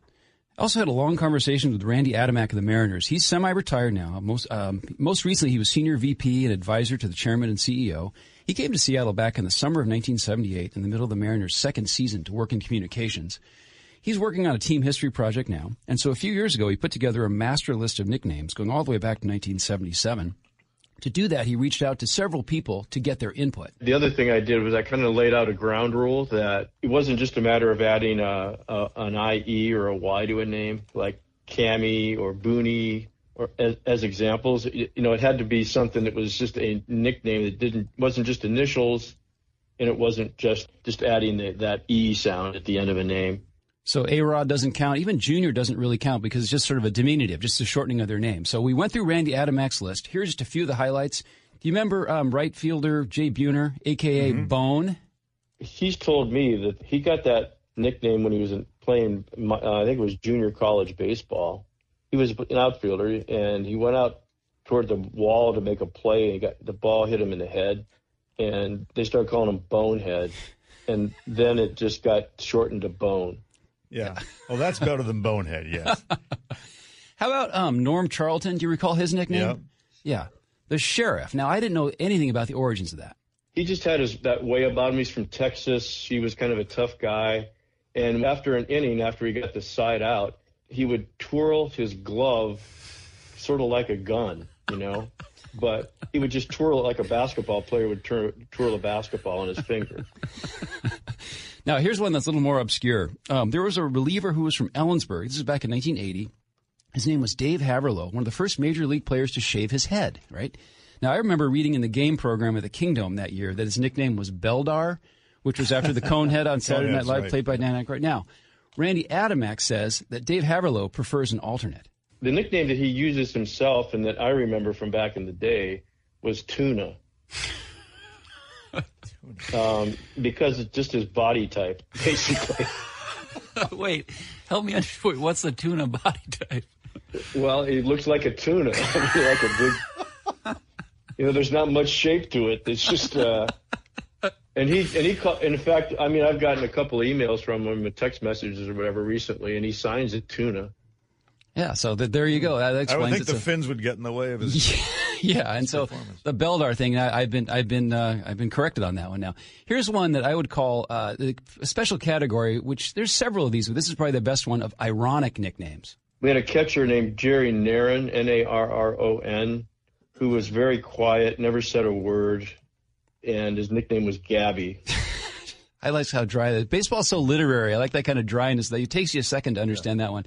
S4: I also had a long conversation with Randy Adamack of the Mariners. He's semi-retired now. Most um, most recently, he was senior VP and advisor to the chairman and CEO. He came to Seattle back in the summer of 1978, in the middle of the Mariners' second season, to work in communications. He's working on a team history project now, and so a few years ago, he put together a master list of nicknames going all the way back to 1977. To do that, he reached out to several people to get their input.
S24: The other thing I did was I kind of laid out a ground rule that it wasn't just a matter of adding a, a an IE or a Y to a name like Cami or Booney or as, as examples. You know, it had to be something that was just a nickname that didn't wasn't just initials, and it wasn't just just adding the, that E sound at the end of a name.
S4: So A Rod doesn't count. Even Junior doesn't really count because it's just sort of a diminutive, just a shortening of their name. So we went through Randy Adamack's list. Here's just a few of the highlights. Do you remember um, right fielder Jay Buhner, aka Bone?
S24: He's told me that he got that nickname when he was playing. Uh, I think it was junior college baseball. He was an outfielder, and he went out toward the wall to make a play, and he got the ball hit him in the head, and they started calling him Bonehead, and then it just got shortened to Bone.
S3: Yeah. Well, *laughs* that's better than Bonehead, yes. *laughs*
S4: How about um, Norm Charlton? Do you recall his nickname? Yeah. The sheriff. Now, I didn't know anything about the origins of that.
S24: He just had his that way about him. He's from Texas. He was kind of a tough guy, and after an inning, after he got the side out, he would twirl his glove, sort of like a gun, you know. *laughs* But he would just twirl it like a basketball player would twirl, twirl a basketball on his finger.
S4: Now, here's one that's a little more obscure. Um, there was a reliever who was from Ellensburg. This is back in 1980. His name was Dave Heaverlo, one of the first major league players to shave his head, right? Now, I remember reading in the game program at the Kingdome that year that his nickname was Beldar, which was after the *laughs* Conehead on Saturday Night Live,
S3: right.
S4: played by Dan Aykroyd. Now, Randy Adamack says that Dave Heaverlo prefers an alternate.
S24: The nickname that he uses himself and that I remember from back in the day was Tuna. Um, because it's just his body type, *laughs* basically. *laughs*
S4: Wait, help me understand. What's the tuna body type?
S24: Well, it looks like a tuna, *laughs* like a big. You know, there's not much shape to it. It's just. Uh, and he and he call, in fact, I mean, I've gotten a couple of emails from him, text messages or whatever recently, and he signs it tuna.
S4: Yeah, so th- there you go. That explains
S3: I
S4: explains
S3: would think
S4: it.
S3: the
S4: So-
S3: fins would get in the way of his. *laughs*
S4: yeah, and so the Beldar thing, I, I've been, I've been, uh, I've been corrected on that one. Now, here's one that I would call uh, the- a special category. Which there's several of these, but this is probably the best one of ironic nicknames.
S24: We had a catcher named Jerry Narron, N A R R O N, who was very quiet, never said a word, and his nickname was Gabby. *laughs*
S4: I like how dry that. Baseball's so literary. I like that kind of dryness. That it takes you a second to understand that one.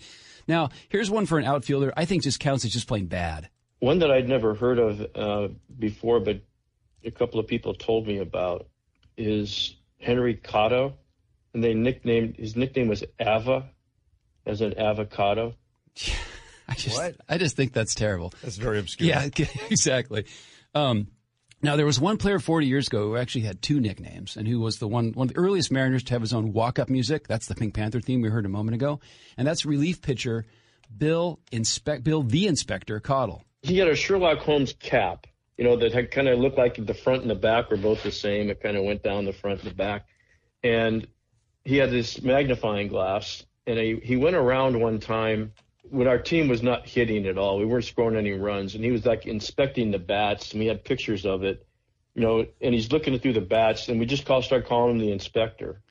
S4: Now, here's one for an outfielder. I think just counts as just plain bad.
S24: One that I'd never heard of uh, before, but a couple of people told me about is Henry Cotto, and they nicknamed his nickname was Ava, as an avocado. *laughs*
S4: I just, I just think that's terrible.
S3: That's very obscure.
S4: Yeah, *laughs* exactly. Um, now there was one player 40 years ago who actually had two nicknames, and who was the one one of the earliest Mariners to have his own walk-up music. That's the Pink Panther theme we heard a moment ago, and that's relief pitcher Bill Inspect Bill the Inspector Caudill.
S24: He had a Sherlock Holmes cap, you know, that had kind of looked like the front and the back were both the same. It kind of went down the front and the back, and he had this magnifying glass, and he he went around one time when our team was not hitting at all. We weren't scoring any runs, and he was like inspecting the bats, and we had pictures of it, you know, and he's looking through the bats, and we just call start calling him the inspector.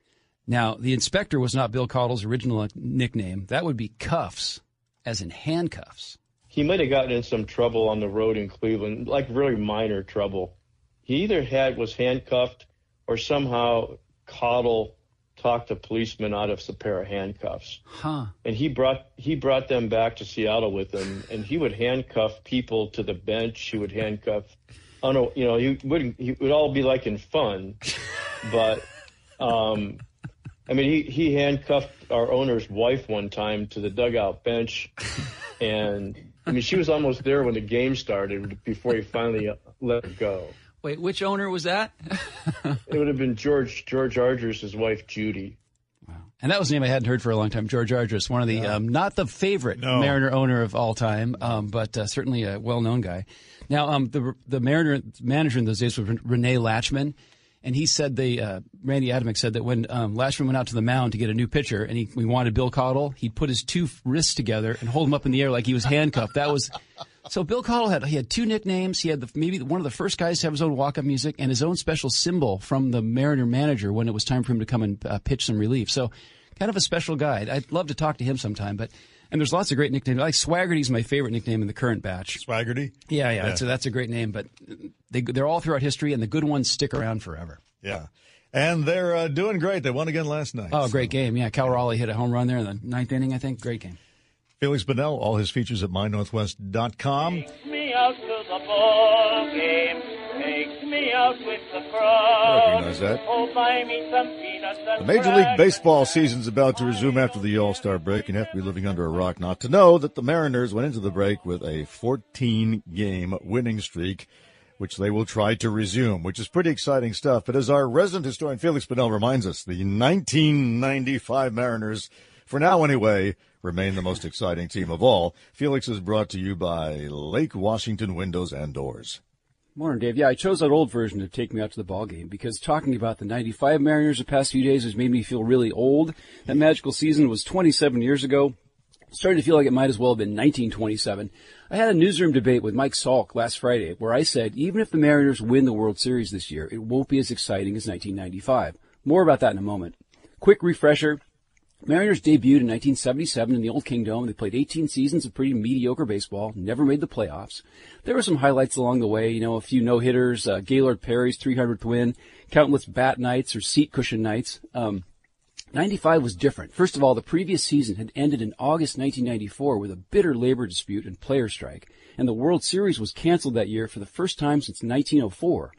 S4: Now the Inspector was not Bill Caudill's original nickname. That would be Cuffs, as in handcuffs.
S24: He might have gotten in some trouble on the road in Cleveland, like really minor trouble. He either had was handcuffed or somehow Caudill talked a policeman out of a pair of handcuffs.
S4: Huh.
S24: And he brought he brought them back to Seattle with him, and he would handcuff people to the bench. He would handcuff, I don't know, you know, he wouldn't. He would all be like in fun, *laughs* but um, I mean, he he handcuffed our owner's wife one time to the dugout bench, and I mean, she was almost there when the game started before he finally let her go.
S4: Wait, which owner was that? *laughs*
S24: It would have been George George Argyros, his wife Judy. Wow.
S4: And that was a name I hadn't heard for a long time. George Argyros, one of the um, not the favorite
S24: No.
S4: Mariner owner of all time, um, but uh, certainly a well-known guy. Now, um, the the Mariner manager in those days was Rene Lachemann, and he said they uh, Randy Adamack said that when um, Lachemann went out to the mound to get a new pitcher, and he we wanted Bill Caudill, he'd put his two wrists together and hold him up in the air like he was handcuffed. That was. So Bill Caudill had he had two nicknames. He had the, maybe one of the first guys to have his own walk-up music and his own special symbol from the Mariner manager when it was time for him to come and uh, pitch some relief. So kind of a special guy. I'd love to talk to him sometime. But And there's lots of great nicknames. Like Swaggerty's my favorite nickname in the current batch.
S3: Swaggerty?
S4: Yeah, yeah.
S3: Yeah.
S4: That's, a, that's a great name, but they, they're all throughout history, and the good ones stick around forever.
S3: Yeah. And they're uh, doing great. They won again last night.
S4: Oh, great game. Yeah, Cal Raleigh hit a home run there in the ninth inning, I think. Great game.
S3: Feliks Banel, all his features at mynorthwest.com.
S25: me out to the ball game. Me out with the crowd.
S3: Recognize that.
S25: Oh, buy me some peanuts
S3: The Major League. Baseball season's about to resume after the All-Star break. And you have to be living under a rock not to know that the Mariners went into the break with a 14-game winning streak, which they will try to resume, which is pretty exciting stuff. But as our resident historian Feliks Banel reminds us, the 1995 Mariners, for now anyway, remain the most exciting team of all. Felix is brought to you by Lake Washington Windows and Doors.
S4: Morning, Dave. Yeah, I chose that old version to take me out to the ball game because talking about the 95 Mariners the past few days has made me feel really old. That magical season was 27 years ago. Starting to feel like it might as well have been 1927. I had a newsroom debate with Mike Salk last Friday where I said even if the Mariners win the World Series this year, it won't be as exciting as 1995. More about that in a moment. Quick refresher. Mariners debuted in 1977 in the Old Kingdome. They played 18 seasons of pretty mediocre baseball, never made the playoffs. There were some highlights along the way, you know, a few no-hitters, uh, Gaylord Perry's 300th win, countless bat nights or seat cushion nights. Um, 95 was different. First of all, the previous season had ended in August 1994 with a bitter labor dispute and player strike, and the World Series was canceled that year for the first time since 1904.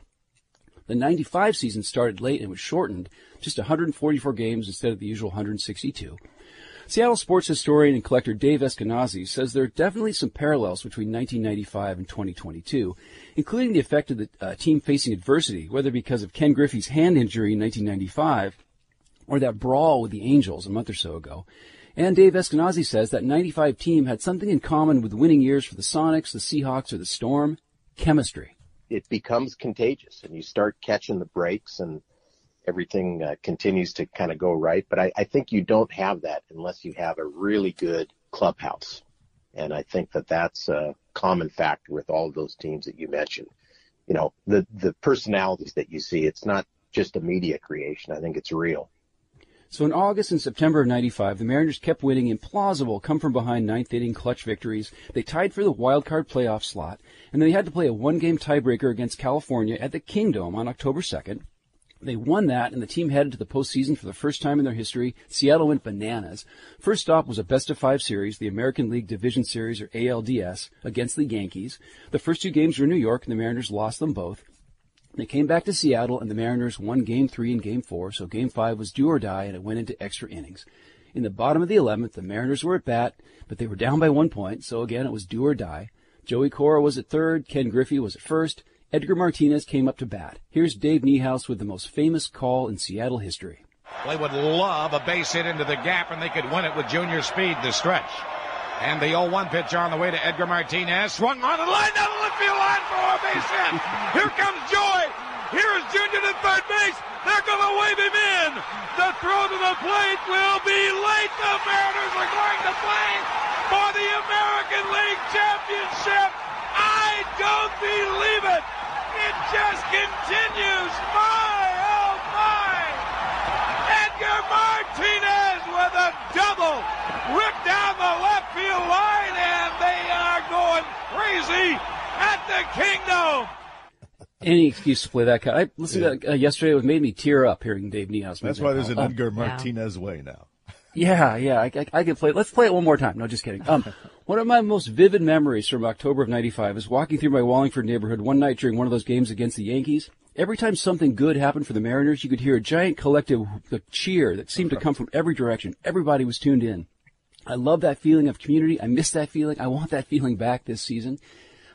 S4: The 95 season started late and was shortened, just 144 games instead of the usual 162. Seattle sports historian and collector Dave Eskenazi says there are definitely some parallels between 1995 and 2022, including the effect of the uh, team facing adversity, whether because of Ken Griffey's hand injury in 1995 or that brawl with the Angels a month or so ago. And Dave Eskenazi says that 95 team had something in common with winning years for the Sonics, the Seahawks, or the Storm, chemistry.
S26: It becomes contagious and you start catching the breaks and everything uh, continues to kind of go right. But I, I think you don't have that unless you have a really good clubhouse. And I think that that's a common factor with all of those teams that you mentioned. You know, the, the personalities that you see, it's not just a media creation. I think it's real.
S4: So in August and September of 95, the Mariners kept winning implausible come from behind ninth inning clutch victories. They tied for the wild card playoff slot, and they had to play a one game tiebreaker against California at the Kingdome on October 2nd. They won that, and the team headed to the postseason for the first time in their history. Seattle went bananas. First stop was a best of five series, the American League Division Series, or ALDS, against the Yankees. The first two games were in New York, and the Mariners lost them both. They came back to Seattle, and the Mariners won Game 3 and Game 4, so Game 5 was do or die, and it went into extra innings. In the bottom of the 11th, the Mariners were at bat, but they were down by one point, so again, it was do or die. Joey Cora was at third, Ken Griffey was at first, Edgar Martinez came up to bat. Here's Dave Niehaus with the most famous call in Seattle history.
S12: They would love a base hit into the gap, and they could win it with junior speed to stretch. And the 0-1 pitch on the way to Edgar Martinez. Swung on the line down the left field line for a base hit. Here comes Joy. Here is Junior to third base. They're going to wave him in. The throw to the plate will be late. The Mariners are going to play for the American League Championship. I don't believe it. It just continues. My, oh my. Edgar Martinez with a double. Ripped down the left field line, and they are going crazy at the Kingdome.
S4: Any excuse to play that guy. I listened to that uh, yesterday. It made me tear up hearing Dave Niehaus.
S3: That's why there's an
S4: call. Oh,
S3: Edgar Martinez way now.
S4: Yeah, yeah, I, I, I could play. Let's play it one more time. No, just kidding. Um, *laughs* one of my most vivid memories from October of '95 is walking through my Wallingford neighborhood one night during one of those games against the Yankees. Every time something good happened for the Mariners, you could hear a giant collective cheer that seemed to come from every direction. Everybody was tuned in. I love that feeling of community. I miss that feeling. I want that feeling back this season.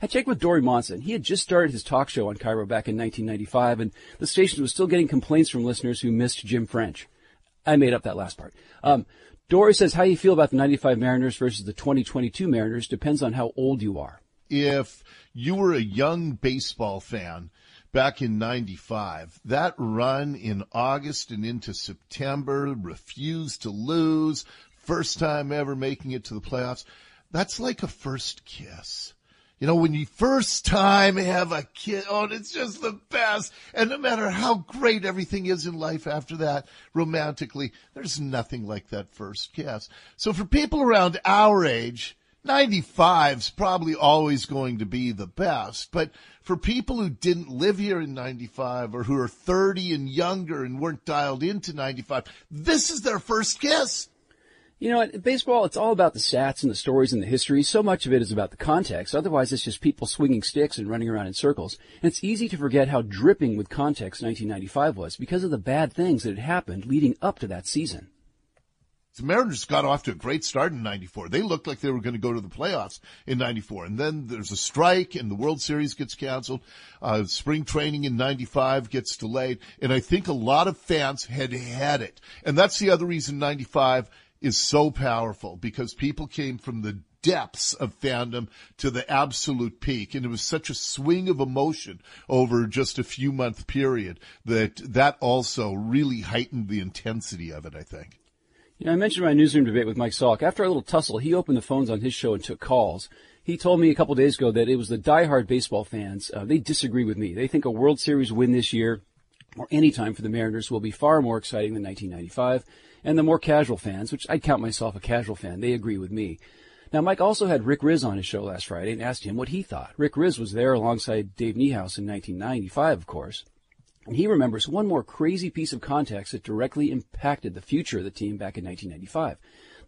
S4: I checked with Dory Monson. He had just started his talk show on KIRO back in 1995, and the station was still getting complaints from listeners who missed Jim French. I made up that last part. Um, Dory says how you feel about the 95 Mariners versus the 2022 Mariners depends on how old you are.
S27: if you were a young baseball fan back in 95, that run in August and into September, refused to lose, first time ever making it to the playoffs, that's like a first kiss. You know, when you first time have a kid, oh, it's just the best. And no matter how great everything is in life after that, romantically, there's nothing like that first kiss. So for people around our age, 95's probably always going to be the best. But for people who didn't live here in 95 or who are 30 and younger and weren't dialed into 95, this is their first kiss.
S4: You know, baseball, it's all about the stats and the stories and the history. So much of it is about the context. Otherwise, it's just people swinging sticks and running around in circles. And it's easy to forget how dripping with context 1995 was because of the bad things that had happened leading up to that season.
S27: The Mariners got off to a great start in 94. They looked like they were going to go to the playoffs in 94. And then there's a strike and the World Series gets canceled. Uh, spring training in 95 gets delayed. And I think a lot of fans had had it. And that's the other reason 95 is so powerful because people came from the depths of fandom to the absolute peak. And it was such a swing of emotion over just a few month period that that also really heightened the intensity of it, I think.
S4: You know, I mentioned my newsroom debate with Mike Salk. After a little tussle, he opened the phones on his show and took calls. He told me a couple days ago that it was the diehard baseball fans. Uh, they disagree with me. They think a World Series win this year or any time for the Mariners will be far more exciting than 1995. And the more casual fans, which I'd count myself a casual fan, they agree with me. Now, Mike also had Rick Rizzs on his show last Friday and asked him what he thought. Rick Rizzs was there alongside Dave Niehaus in 1995, of course. And he remembers one more crazy piece of context that directly impacted the future of the team back in 1995.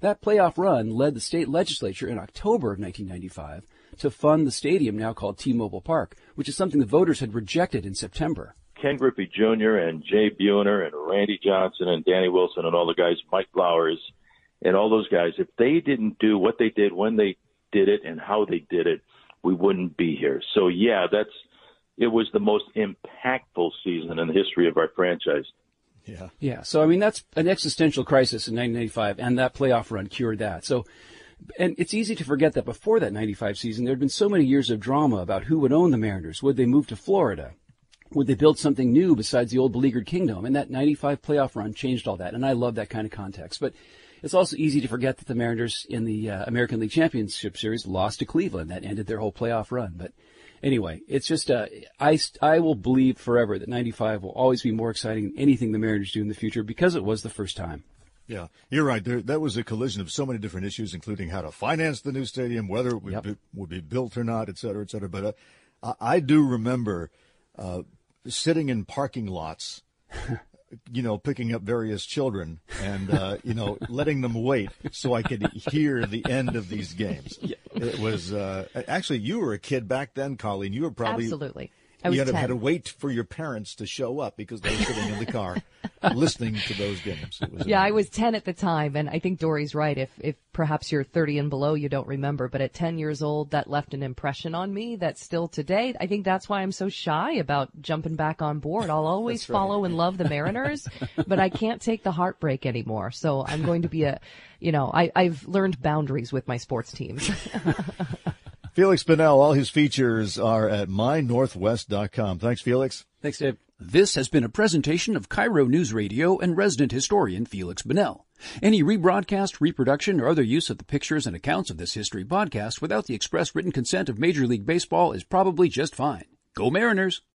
S4: That playoff run led the state legislature in October of 1995 to fund the stadium now called T-Mobile Park, which is something the voters had rejected in September.
S28: Ken Griffey Jr. and Jay Buhner and Randy Johnson and Danny Wilson and all the guys, Mike Flowers and all those guys, if they didn't do what they did when they did it and how they did it, we wouldn't be here. So yeah, that's it was the most impactful season in the history of our franchise.
S4: Yeah. Yeah. So I mean that's an existential crisis in 1995 and that playoff run cured that. So and it's easy to forget that before that 95 season there had been so many years of drama about who would own the Mariners. Would they move to Florida? Would they build something new besides the old beleaguered Kingdome? And that 95 playoff run changed all that. And I love that kind of context. But it's also easy to forget that the Mariners in the uh, American League Championship Series lost to Cleveland. That ended their whole playoff run. But anyway, it's just, uh, I, I will believe forever that 95 will always be more exciting than anything the Mariners do in the future because it was the first time.
S3: Yeah, you're right. There, that was a collision of so many different issues, including how to finance the new stadium, whether it would, yep. be, would be built or not, et cetera, et cetera. But uh, I, I do remember uh, sitting in parking lots, *laughs* you know, picking up various children and, uh, you know, *laughs* letting them wait so I could hear the end of these games. *laughs* It was, uh, actually, you were a kid back then, Colleen. You were probably.
S29: Absolutely.
S3: I you had,
S29: 10.
S3: had to wait for your parents to show up because they were sitting in the car *laughs* listening to those games.
S29: yeah, I was 10 at the time, and I think Dory's right. If if perhaps you're 30 and below, you don't remember, but at 10 years old, that left an impression on me that still today, I think that's why I'm so shy about jumping back on board. I'll *laughs* always
S3: right.
S29: follow and love the Mariners, *laughs* but I can't take the heartbreak anymore. So I'm going to be a, you know, I, I've learned boundaries with my sports teams.
S3: Feliks Banel, all his features are at mynorthwest.com. Thanks, Feliks.
S4: Thanks, Dave. This has been a presentation of KIRO News Radio and resident historian Feliks Banel. Any rebroadcast, reproduction, or other use of the pictures and accounts of this history podcast without the express written consent of Major League Baseball is probably just fine. Go Mariners!